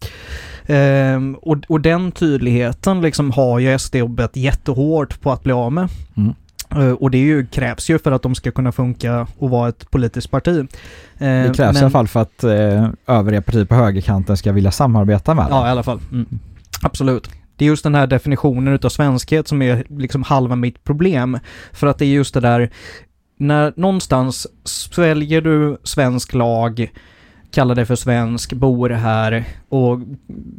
Ehm, och, och den tydligheten liksom har ju SD jobbat jättehårt på att bli av med. Mm. Eh, och det ju, krävs ju för att de ska kunna funka och vara ett politiskt parti. Ehm, Det krävs i alla fall för att eh, övriga partier på högerkanten ska vilja samarbeta med. Ja, i alla fall. Mm. Absolut. Det är just den här definitionen utav svenskhet som är liksom halva mitt problem. För att det är just det där, när någonstans sväljer du svensk lag, kallar dig för svensk, bor här och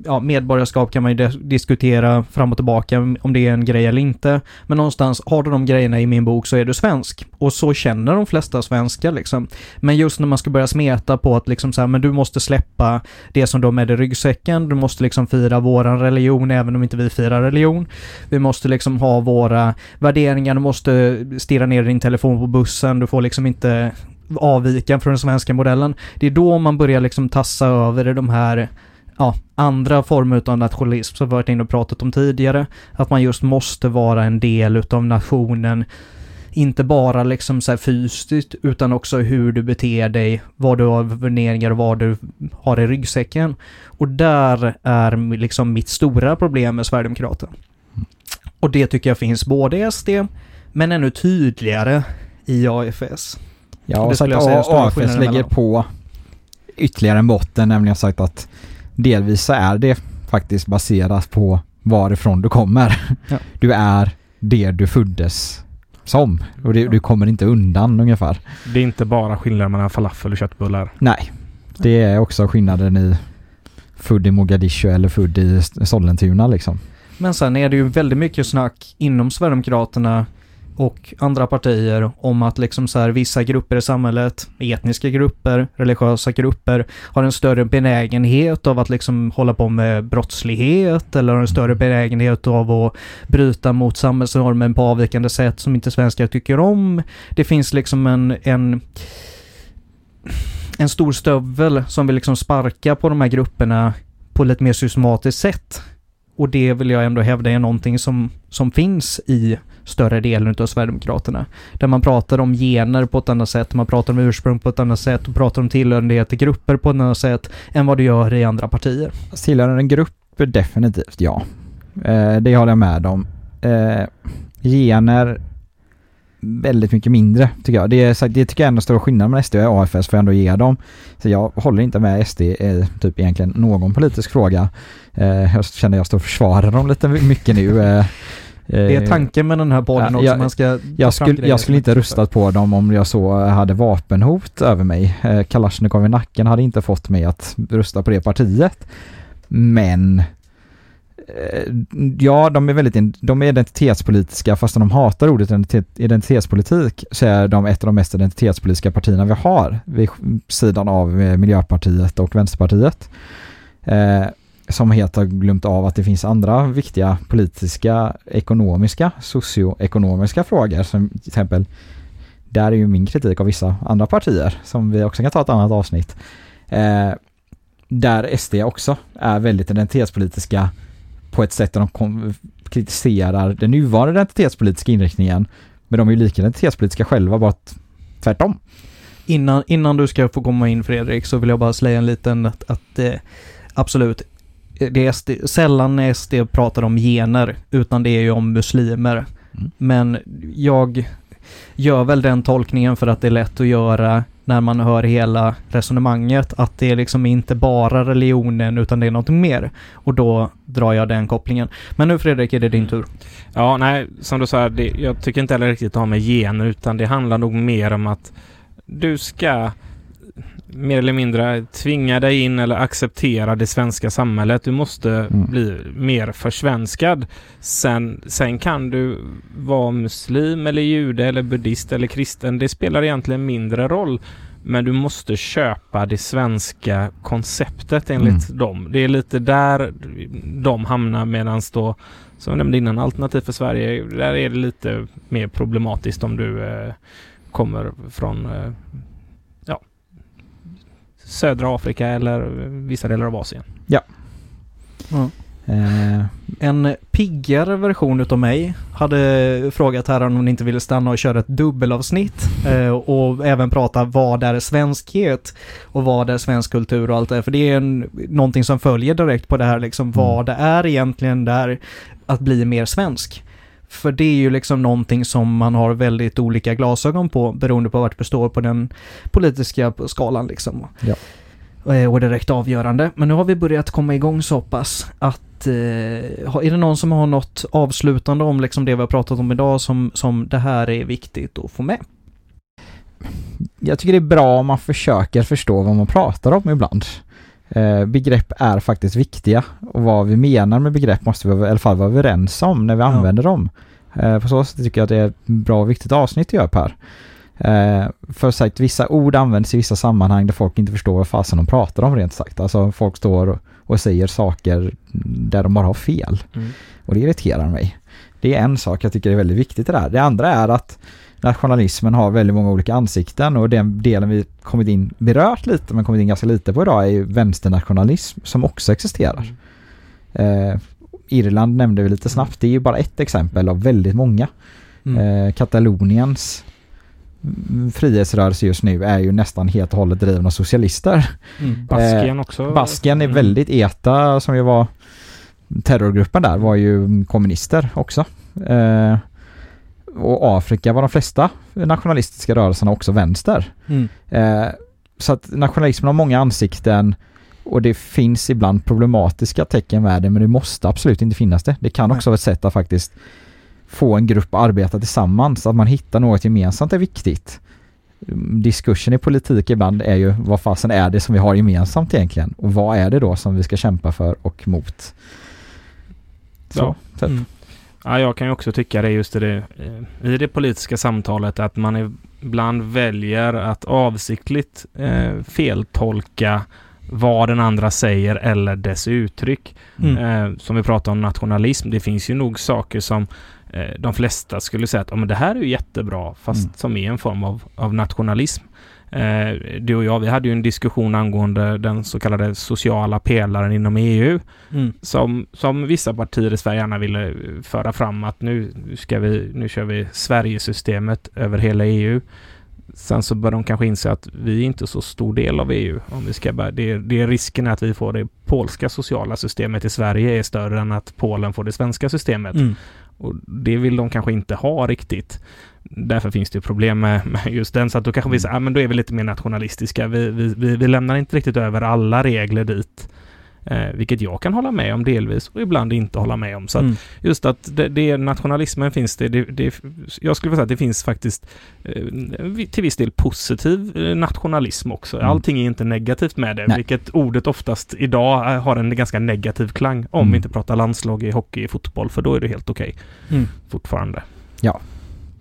ja, medborgarskap kan man ju diskutera fram och tillbaka om det är en grej eller inte. Men någonstans, har du de grejerna i min bok så är du svensk. Och så känner de flesta svenskar liksom. Men just när man ska börja smeta på att liksom så här, men du måste släppa det som du har med i ryggsäcken. Du måste liksom fira våran religion även om inte vi firar religion. Vi måste liksom ha våra värderingar. Du måste stirra ner din telefon på bussen. Du får liksom inte avviken från den svenska modellen. Det är då man börjar liksom tassa över i de här ja, andra former av nationalism som vi varit inne och pratat om tidigare. Att man just måste vara en del utav nationen. Inte bara liksom så här fysiskt utan också hur du beter dig, vad du har för värderingar och vad du har i ryggsäcken. Och där är liksom mitt stora problem med Sverigedemokraterna. Och det tycker jag finns både i SD, men ännu tydligare i AFS. Ja, Det och sagt att AFS lägger på ytterligare en botten, nämligen sagt att delvis så är det faktiskt baserat på varifrån du kommer. Ja. Du är det du föddes som och det, du kommer inte undan ungefär. Det är inte bara skillnaden mellan falafel och köttbullar. Nej, det är också skillnaden i född i Mogadishu eller född i Sollentuna liksom. Men sen är det ju väldigt mycket snack inom Sverigedemokraterna och andra partier om att liksom så här vissa grupper i samhället, etniska grupper, religiösa grupper, har en större benägenhet av att liksom hålla på med brottslighet eller har en större benägenhet av att bryta mot samhällsnormen på avvikande sätt som inte svenskar tycker om. Det finns liksom en, en en stor stövel som vill liksom sparka på de här grupperna på lite mer systematiskt sätt. Och det vill jag ändå hävda är någonting som, som finns i större delen av Sverigedemokraterna. Där man pratar om gener på ett annat sätt, man pratar om ursprung på ett annat sätt och pratar om tillhörighet till grupper på ett annat sätt än vad du gör i andra partier. Tillhör en grupp? Definitivt ja. Eh, det håller jag med om. Eh, gener väldigt mycket mindre tycker jag. Det, är, det tycker jag ändå är stor skillnad mellan SD och AFS får jag ändå ge dem. Så jag håller inte med SD i typ egentligen någon politisk fråga. Eh, jag känner jag står och försvarar dem lite mycket nu. Eh, det är tanken med den här Ja, också, jag- man ska jag skulle, jag skulle inte är röstat på dem om jag så hade vapenhot över mig. Eh, Kalashnikov i nacken hade inte fått mig att rösta på det partiet. Men eh, ja, de är väldigt de är identitetspolitiska fast de hatar ordet identitet, identitetspolitik så är de ett av de mest identitetspolitiska partierna vi har vid sidan av eh, Miljöpartiet och Vänsterpartiet. Som helt har glömt av att det finns andra viktiga politiska, ekonomiska, socioekonomiska frågor som till exempel där är ju min kritik av vissa andra partier som vi också kan ta ett annat avsnitt. Eh, där SD också är väldigt identitetspolitiska på ett sätt där de kritiserar den nuvarande identitetspolitiska inriktningen Men de är ju lika identitetspolitiska själva, bara tvärtom. Innan, innan du ska få komma in Fredrik så vill jag bara säga en liten att, att eh, absolut, det är SD, sällan SD pratar om gener, utan det är ju om muslimer. Mm. Men jag gör väl den tolkningen för att det är lätt att göra när man hör hela resonemanget, att det är liksom inte bara religionen utan det är något mer. Och då drar jag den kopplingen. Men nu Fredrik, är det din tur. Ja, nej, som du sa, det, jag tycker inte heller riktigt det har med gener utan det handlar nog mer om att du ska mer eller mindre tvinga dig in eller acceptera det svenska samhället. Du måste Mm. bli mer försvenskad. Sen, sen kan du vara muslim eller jude eller buddhist eller kristen. Det spelar egentligen mindre roll. Men du måste köpa det svenska konceptet enligt dem. Det är lite där de hamnar medan då, som jag nämnde innan, Alternativ för Sverige, där är det lite mer problematiskt om du eh, kommer från eh, södra Afrika eller vissa delar av Asien. Eh, En piggare version utav mig hade frågat här om hon inte ville stanna och köra ett dubbelavsnitt eh, och även prata vad är svenskhet och vad är svensk kultur och allt det. För det är en, någonting som följer direkt på det här liksom vad det är egentligen där att bli mer svensk. För det är ju liksom någonting som man har väldigt olika glasögon på beroende på vart det består på den politiska skalan liksom. Ja. Eh, Och direkt avgörande. Men nu har vi börjat komma igång så pass att eh, är det någon som har något avslutande om liksom det vi har pratat om idag som, som det här är viktigt att få med? jag tycker det är bra om man försöker förstå vad man pratar om ibland. Eh, begrepp är faktiskt viktiga och vad vi menar med begrepp måste vi i alla fall vara överens om när vi Ja. använder dem. Eh, på så sätt tycker jag att det är ett bra och viktigt avsnitt att göra Per. Eh, för sagt, vissa ord används i vissa sammanhang där folk inte förstår vad fasen de pratar om rent sagt. Alltså folk står och, säger saker där de bara har fel. Och det irriterar mig. Det är en sak jag tycker är väldigt viktigt det här. Det andra är att nationalismen har väldigt många olika ansikten och den delen vi kommit in, berört lite men kommit in ganska lite på idag är ju vänsternationalism som också existerar. Eh, Irland nämnde vi lite snabbt, det är ju bara ett exempel av väldigt många. Mm. Eh, Kataloniens mm, frihetsrörelse just nu är ju nästan helt och hållet driven av socialister. Mm. Baskien också. Basken är Mm. väldigt ETA som ju var terrorgruppen där var ju kommunister också. Eh, och Afrika var de flesta nationalistiska rörelserna också vänster. Mm. Eh, så att nationalismen har många ansikten och det finns ibland problematiska tecken med det men det måste absolut inte finnas det. Det kan också vara ett sätt att faktiskt få en grupp att arbeta tillsammans, att man hittar något gemensamt är viktigt. Mm, Diskursen i politik ibland är ju vad fasen är det som vi har gemensamt egentligen och vad är det då som vi ska kämpa för och mot. Så, Ja. typ. Mm. Ja, jag kan ju också tycka det just i det, i det politiska samtalet att man ibland väljer att avsiktligt eh, feltolka vad den andra säger eller dess uttryck. Mm. Eh, som vi pratar om nationalism. Det finns ju nog saker som eh, de flesta skulle säga att "Ja, men det här är ju jättebra fast Mm. som är en form av, av nationalism. Eh, du och jag, vi hade ju en diskussion angående den så kallade sociala pelaren inom EU Mm. som, som vissa partier i Sverige gärna ville föra fram att nu ska vi, nu kör vi Sverigesystemet över hela EU. Sen så bör de kanske inse att vi är inte så stor del av EU. Om vi ska börja, det, det är risken att vi får det polska sociala systemet i Sverige är större än att Polen får det svenska systemet. Mm. Och det vill de kanske inte ha riktigt. Därför finns det problem med, med just den. Så att då kanske vi säger, ah, men då är vi lite mer nationalistiska. Vi, vi, vi, vi lämnar inte riktigt över alla regler dit. Eh, vilket jag kan hålla med om delvis och ibland inte hålla med om. Så att Mm. just att det, det nationalismen finns det, det, det jag skulle vilja säga att det finns faktiskt eh, till viss del positiv eh, nationalism också. Mm. Allting är inte negativt med det, Nej. vilket ordet oftast idag eh, har en ganska negativ klang. Om Mm. vi inte pratar landslag i hockey och fotboll, för då är det helt okej Mm. fortfarande.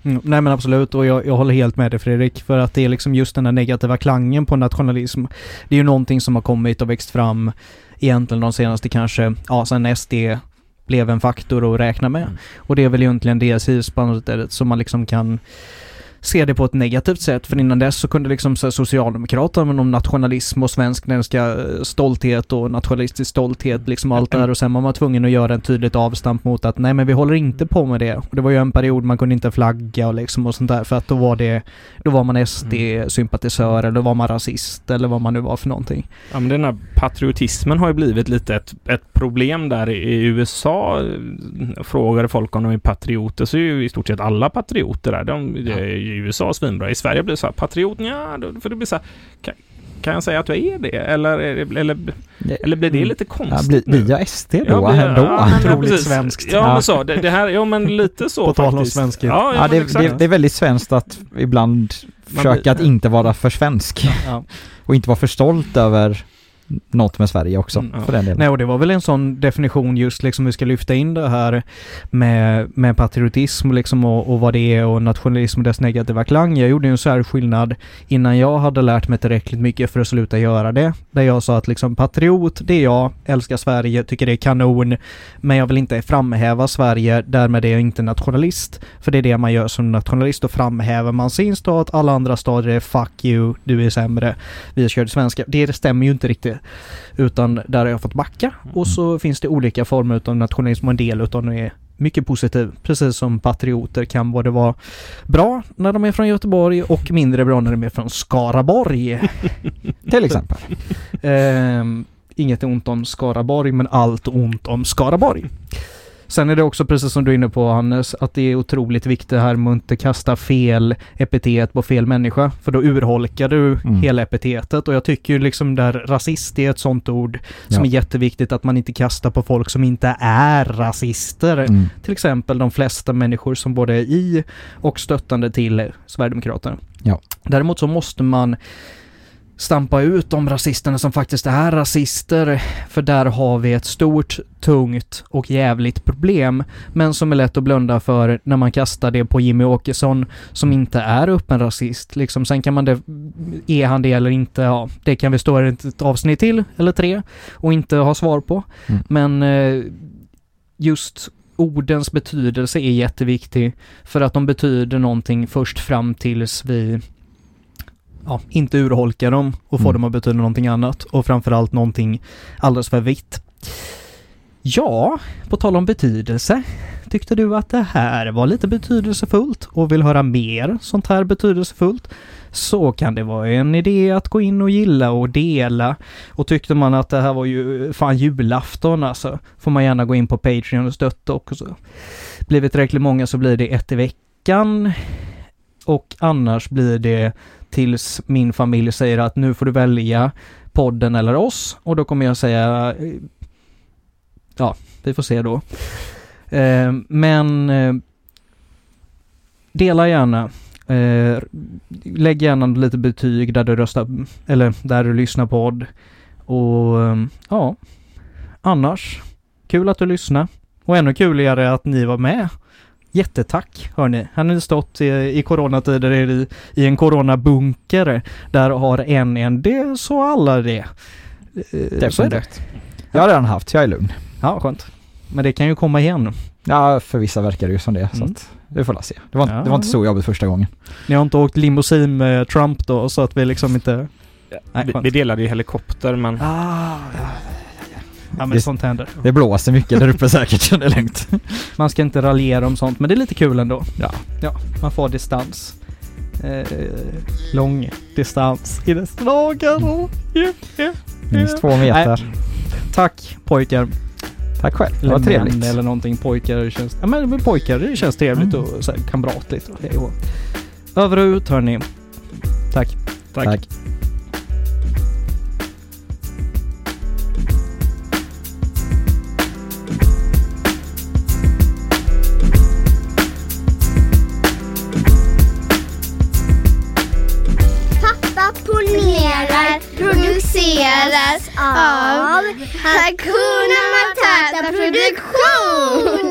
Mm, nej men absolut och jag, jag håller helt med dig Fredrik för att det är liksom just den där negativa klangen på nationalism. Det är ju någonting som har kommit och växt fram egentligen de senaste kanske, ja sen SD blev en faktor att räkna med. Mm. Och det är väl egentligen det sidospannet som man liksom kan se det på ett negativt sätt. För innan dess så kunde liksom så Socialdemokraterna om nationalism och svenskländska eh, stolthet och nationalistisk stolthet, liksom allt det här. Och sen var man tvungen att göra en tydligt avstamp mot att nej men vi håller inte på med det. Och det var ju en period man kunde inte flagga och liksom och sånt där för att då var det, då var man SD-sympatisör eller då var man rasist eller vad man nu var för någonting. Ja men den här patriotismen har ju blivit lite ett, ett problem där i USA. Frågar folk om de är patrioter så är ju i stort sett alla patrioter där. De, är i USA svinbra. I Sverige blir det så här patriot, ja, då- för det blir så här, kan, kan jag säga att jag är det? Eller, eller, eller, eller blir det lite Ja, konstigt blir, nu? blir jag SD då Ja, blir- ändå? ja, men Otroligt precis. svenskt. Ja, Ja. men så. Det, det här, ja men lite så På tal om svenskhet. Ja, ja, Ja, det, det, det är väldigt svenskt att ibland försöka att inte vara för svensk Ja. och inte vara för stolt över något med Sverige också Mm, ja. för den delen. Nej, och det var väl en sån definition just liksom vi ska lyfta in det här med, med patriotism liksom och, och vad det är och nationalism och dess negativa klang. Jag gjorde ju en särskillnad innan jag hade lärt mig tillräckligt mycket för att sluta göra det. Där jag sa att liksom patriot, det är jag, älskar Sverige, tycker det är kanon, men jag vill inte framhäva Sverige, därmed är jag inte nationalist. För det är det man gör som nationalist, då framhäver man sin stat, alla andra stater är fuck you, du är sämre, vi kör det svenska. Det stämmer ju inte riktigt. Utan där har jag fått backa. Och så finns det olika former av nationalism och en del utav det är mycket positiv. Precis som patrioter kan både vara bra när de är från Göteborg och mindre bra när de är från Skaraborg. Till exempel. Ehm, inget ont om Skaraborg men allt ont om Skaraborg. Sen är det också precis som du är inne på Hannes, att det är otroligt viktigt här med att inte kasta fel epitet på fel människa. För då urholkar du Mm. hela epitetet och jag tycker ju liksom där rasist är ett sånt ord som Ja. är jätteviktigt att man inte kastar på folk som inte är rasister. Mm. Till exempel de flesta människor som både är i och stöttande till Sverigedemokraterna. Ja. Däremot så måste man stampa ut de rasisterna som faktiskt är rasister. För där har vi ett stort, tungt och jävligt problem. Men som är lätt att blunda för när man kastar det på Jimmy Åkesson som inte är öppen rasist. Liksom, sen kan man det, är han det eller inte? Ja, det kan vi stå i ett avsnitt till, eller tre, och inte ha svar på. Mm. Men eh, just ordens betydelse är jätteviktig för att de betyder någonting först fram tills vi ja, inte urholkar dem och får Mm. dem att betyda någonting annat och framförallt någonting alldeles för vitt. Ja, på tal om betydelse. Tyckte du att det här var lite betydelsefullt och vill höra mer sånt här betydelsefullt så kan det vara en idé att gå in och gilla och dela. Och tyckte man att det här var ju fan julafton alltså, får man gärna gå in på Patreon och stötta också. Blir vi tillräckligt många så blir det ett i veckan. Och annars blir det tills min familj säger att nu får du välja podden eller oss. Och då kommer jag säga ja, vi får se då. Eh, men eh, dela gärna. Eh, lägg gärna lite betyg där du röstar, eller där du lyssnar på podd. Och eh, ja, annars, kul att du lyssnade. Och ännu kuligare att ni var med. Jättetack hörni. Har ni stått i, i coronatider i, i en coronabunker. Där har en en det, så alla det. Eh, Så är det. Definitivt. Jag har redan haft, jag är lugn. Ja, skönt. Men det kan ju komma igen. Ja, för vissa verkar det ju som det. Så Mm. att vi får se. Det var, Ja. det var inte så jobbigt första gången. Ni har inte åkt limousin med Trump då, så att vi liksom inte... Nej, vi, vi delade ju helikopter men Ah, ja, men Det- sånt händer. Det blåser mycket där uppe säkert, så det är lugnt. Man ska inte raljera om sånt, men det är lite kul ändå. Ja. Ja, man får distans. Eh, lång distans i dessa dagar. Yeah, yeah. Minst två meter. Tack pojkar. Tack själv, det Eller var trevligt. män eller någonting. Pojkar det känns... Ja men pojkar det känns trevligt och så här, kamratligt. och hej och hå. Över och ut hörni. Tack. tack. Tack. Produceras av Hakuna Matata Produktion.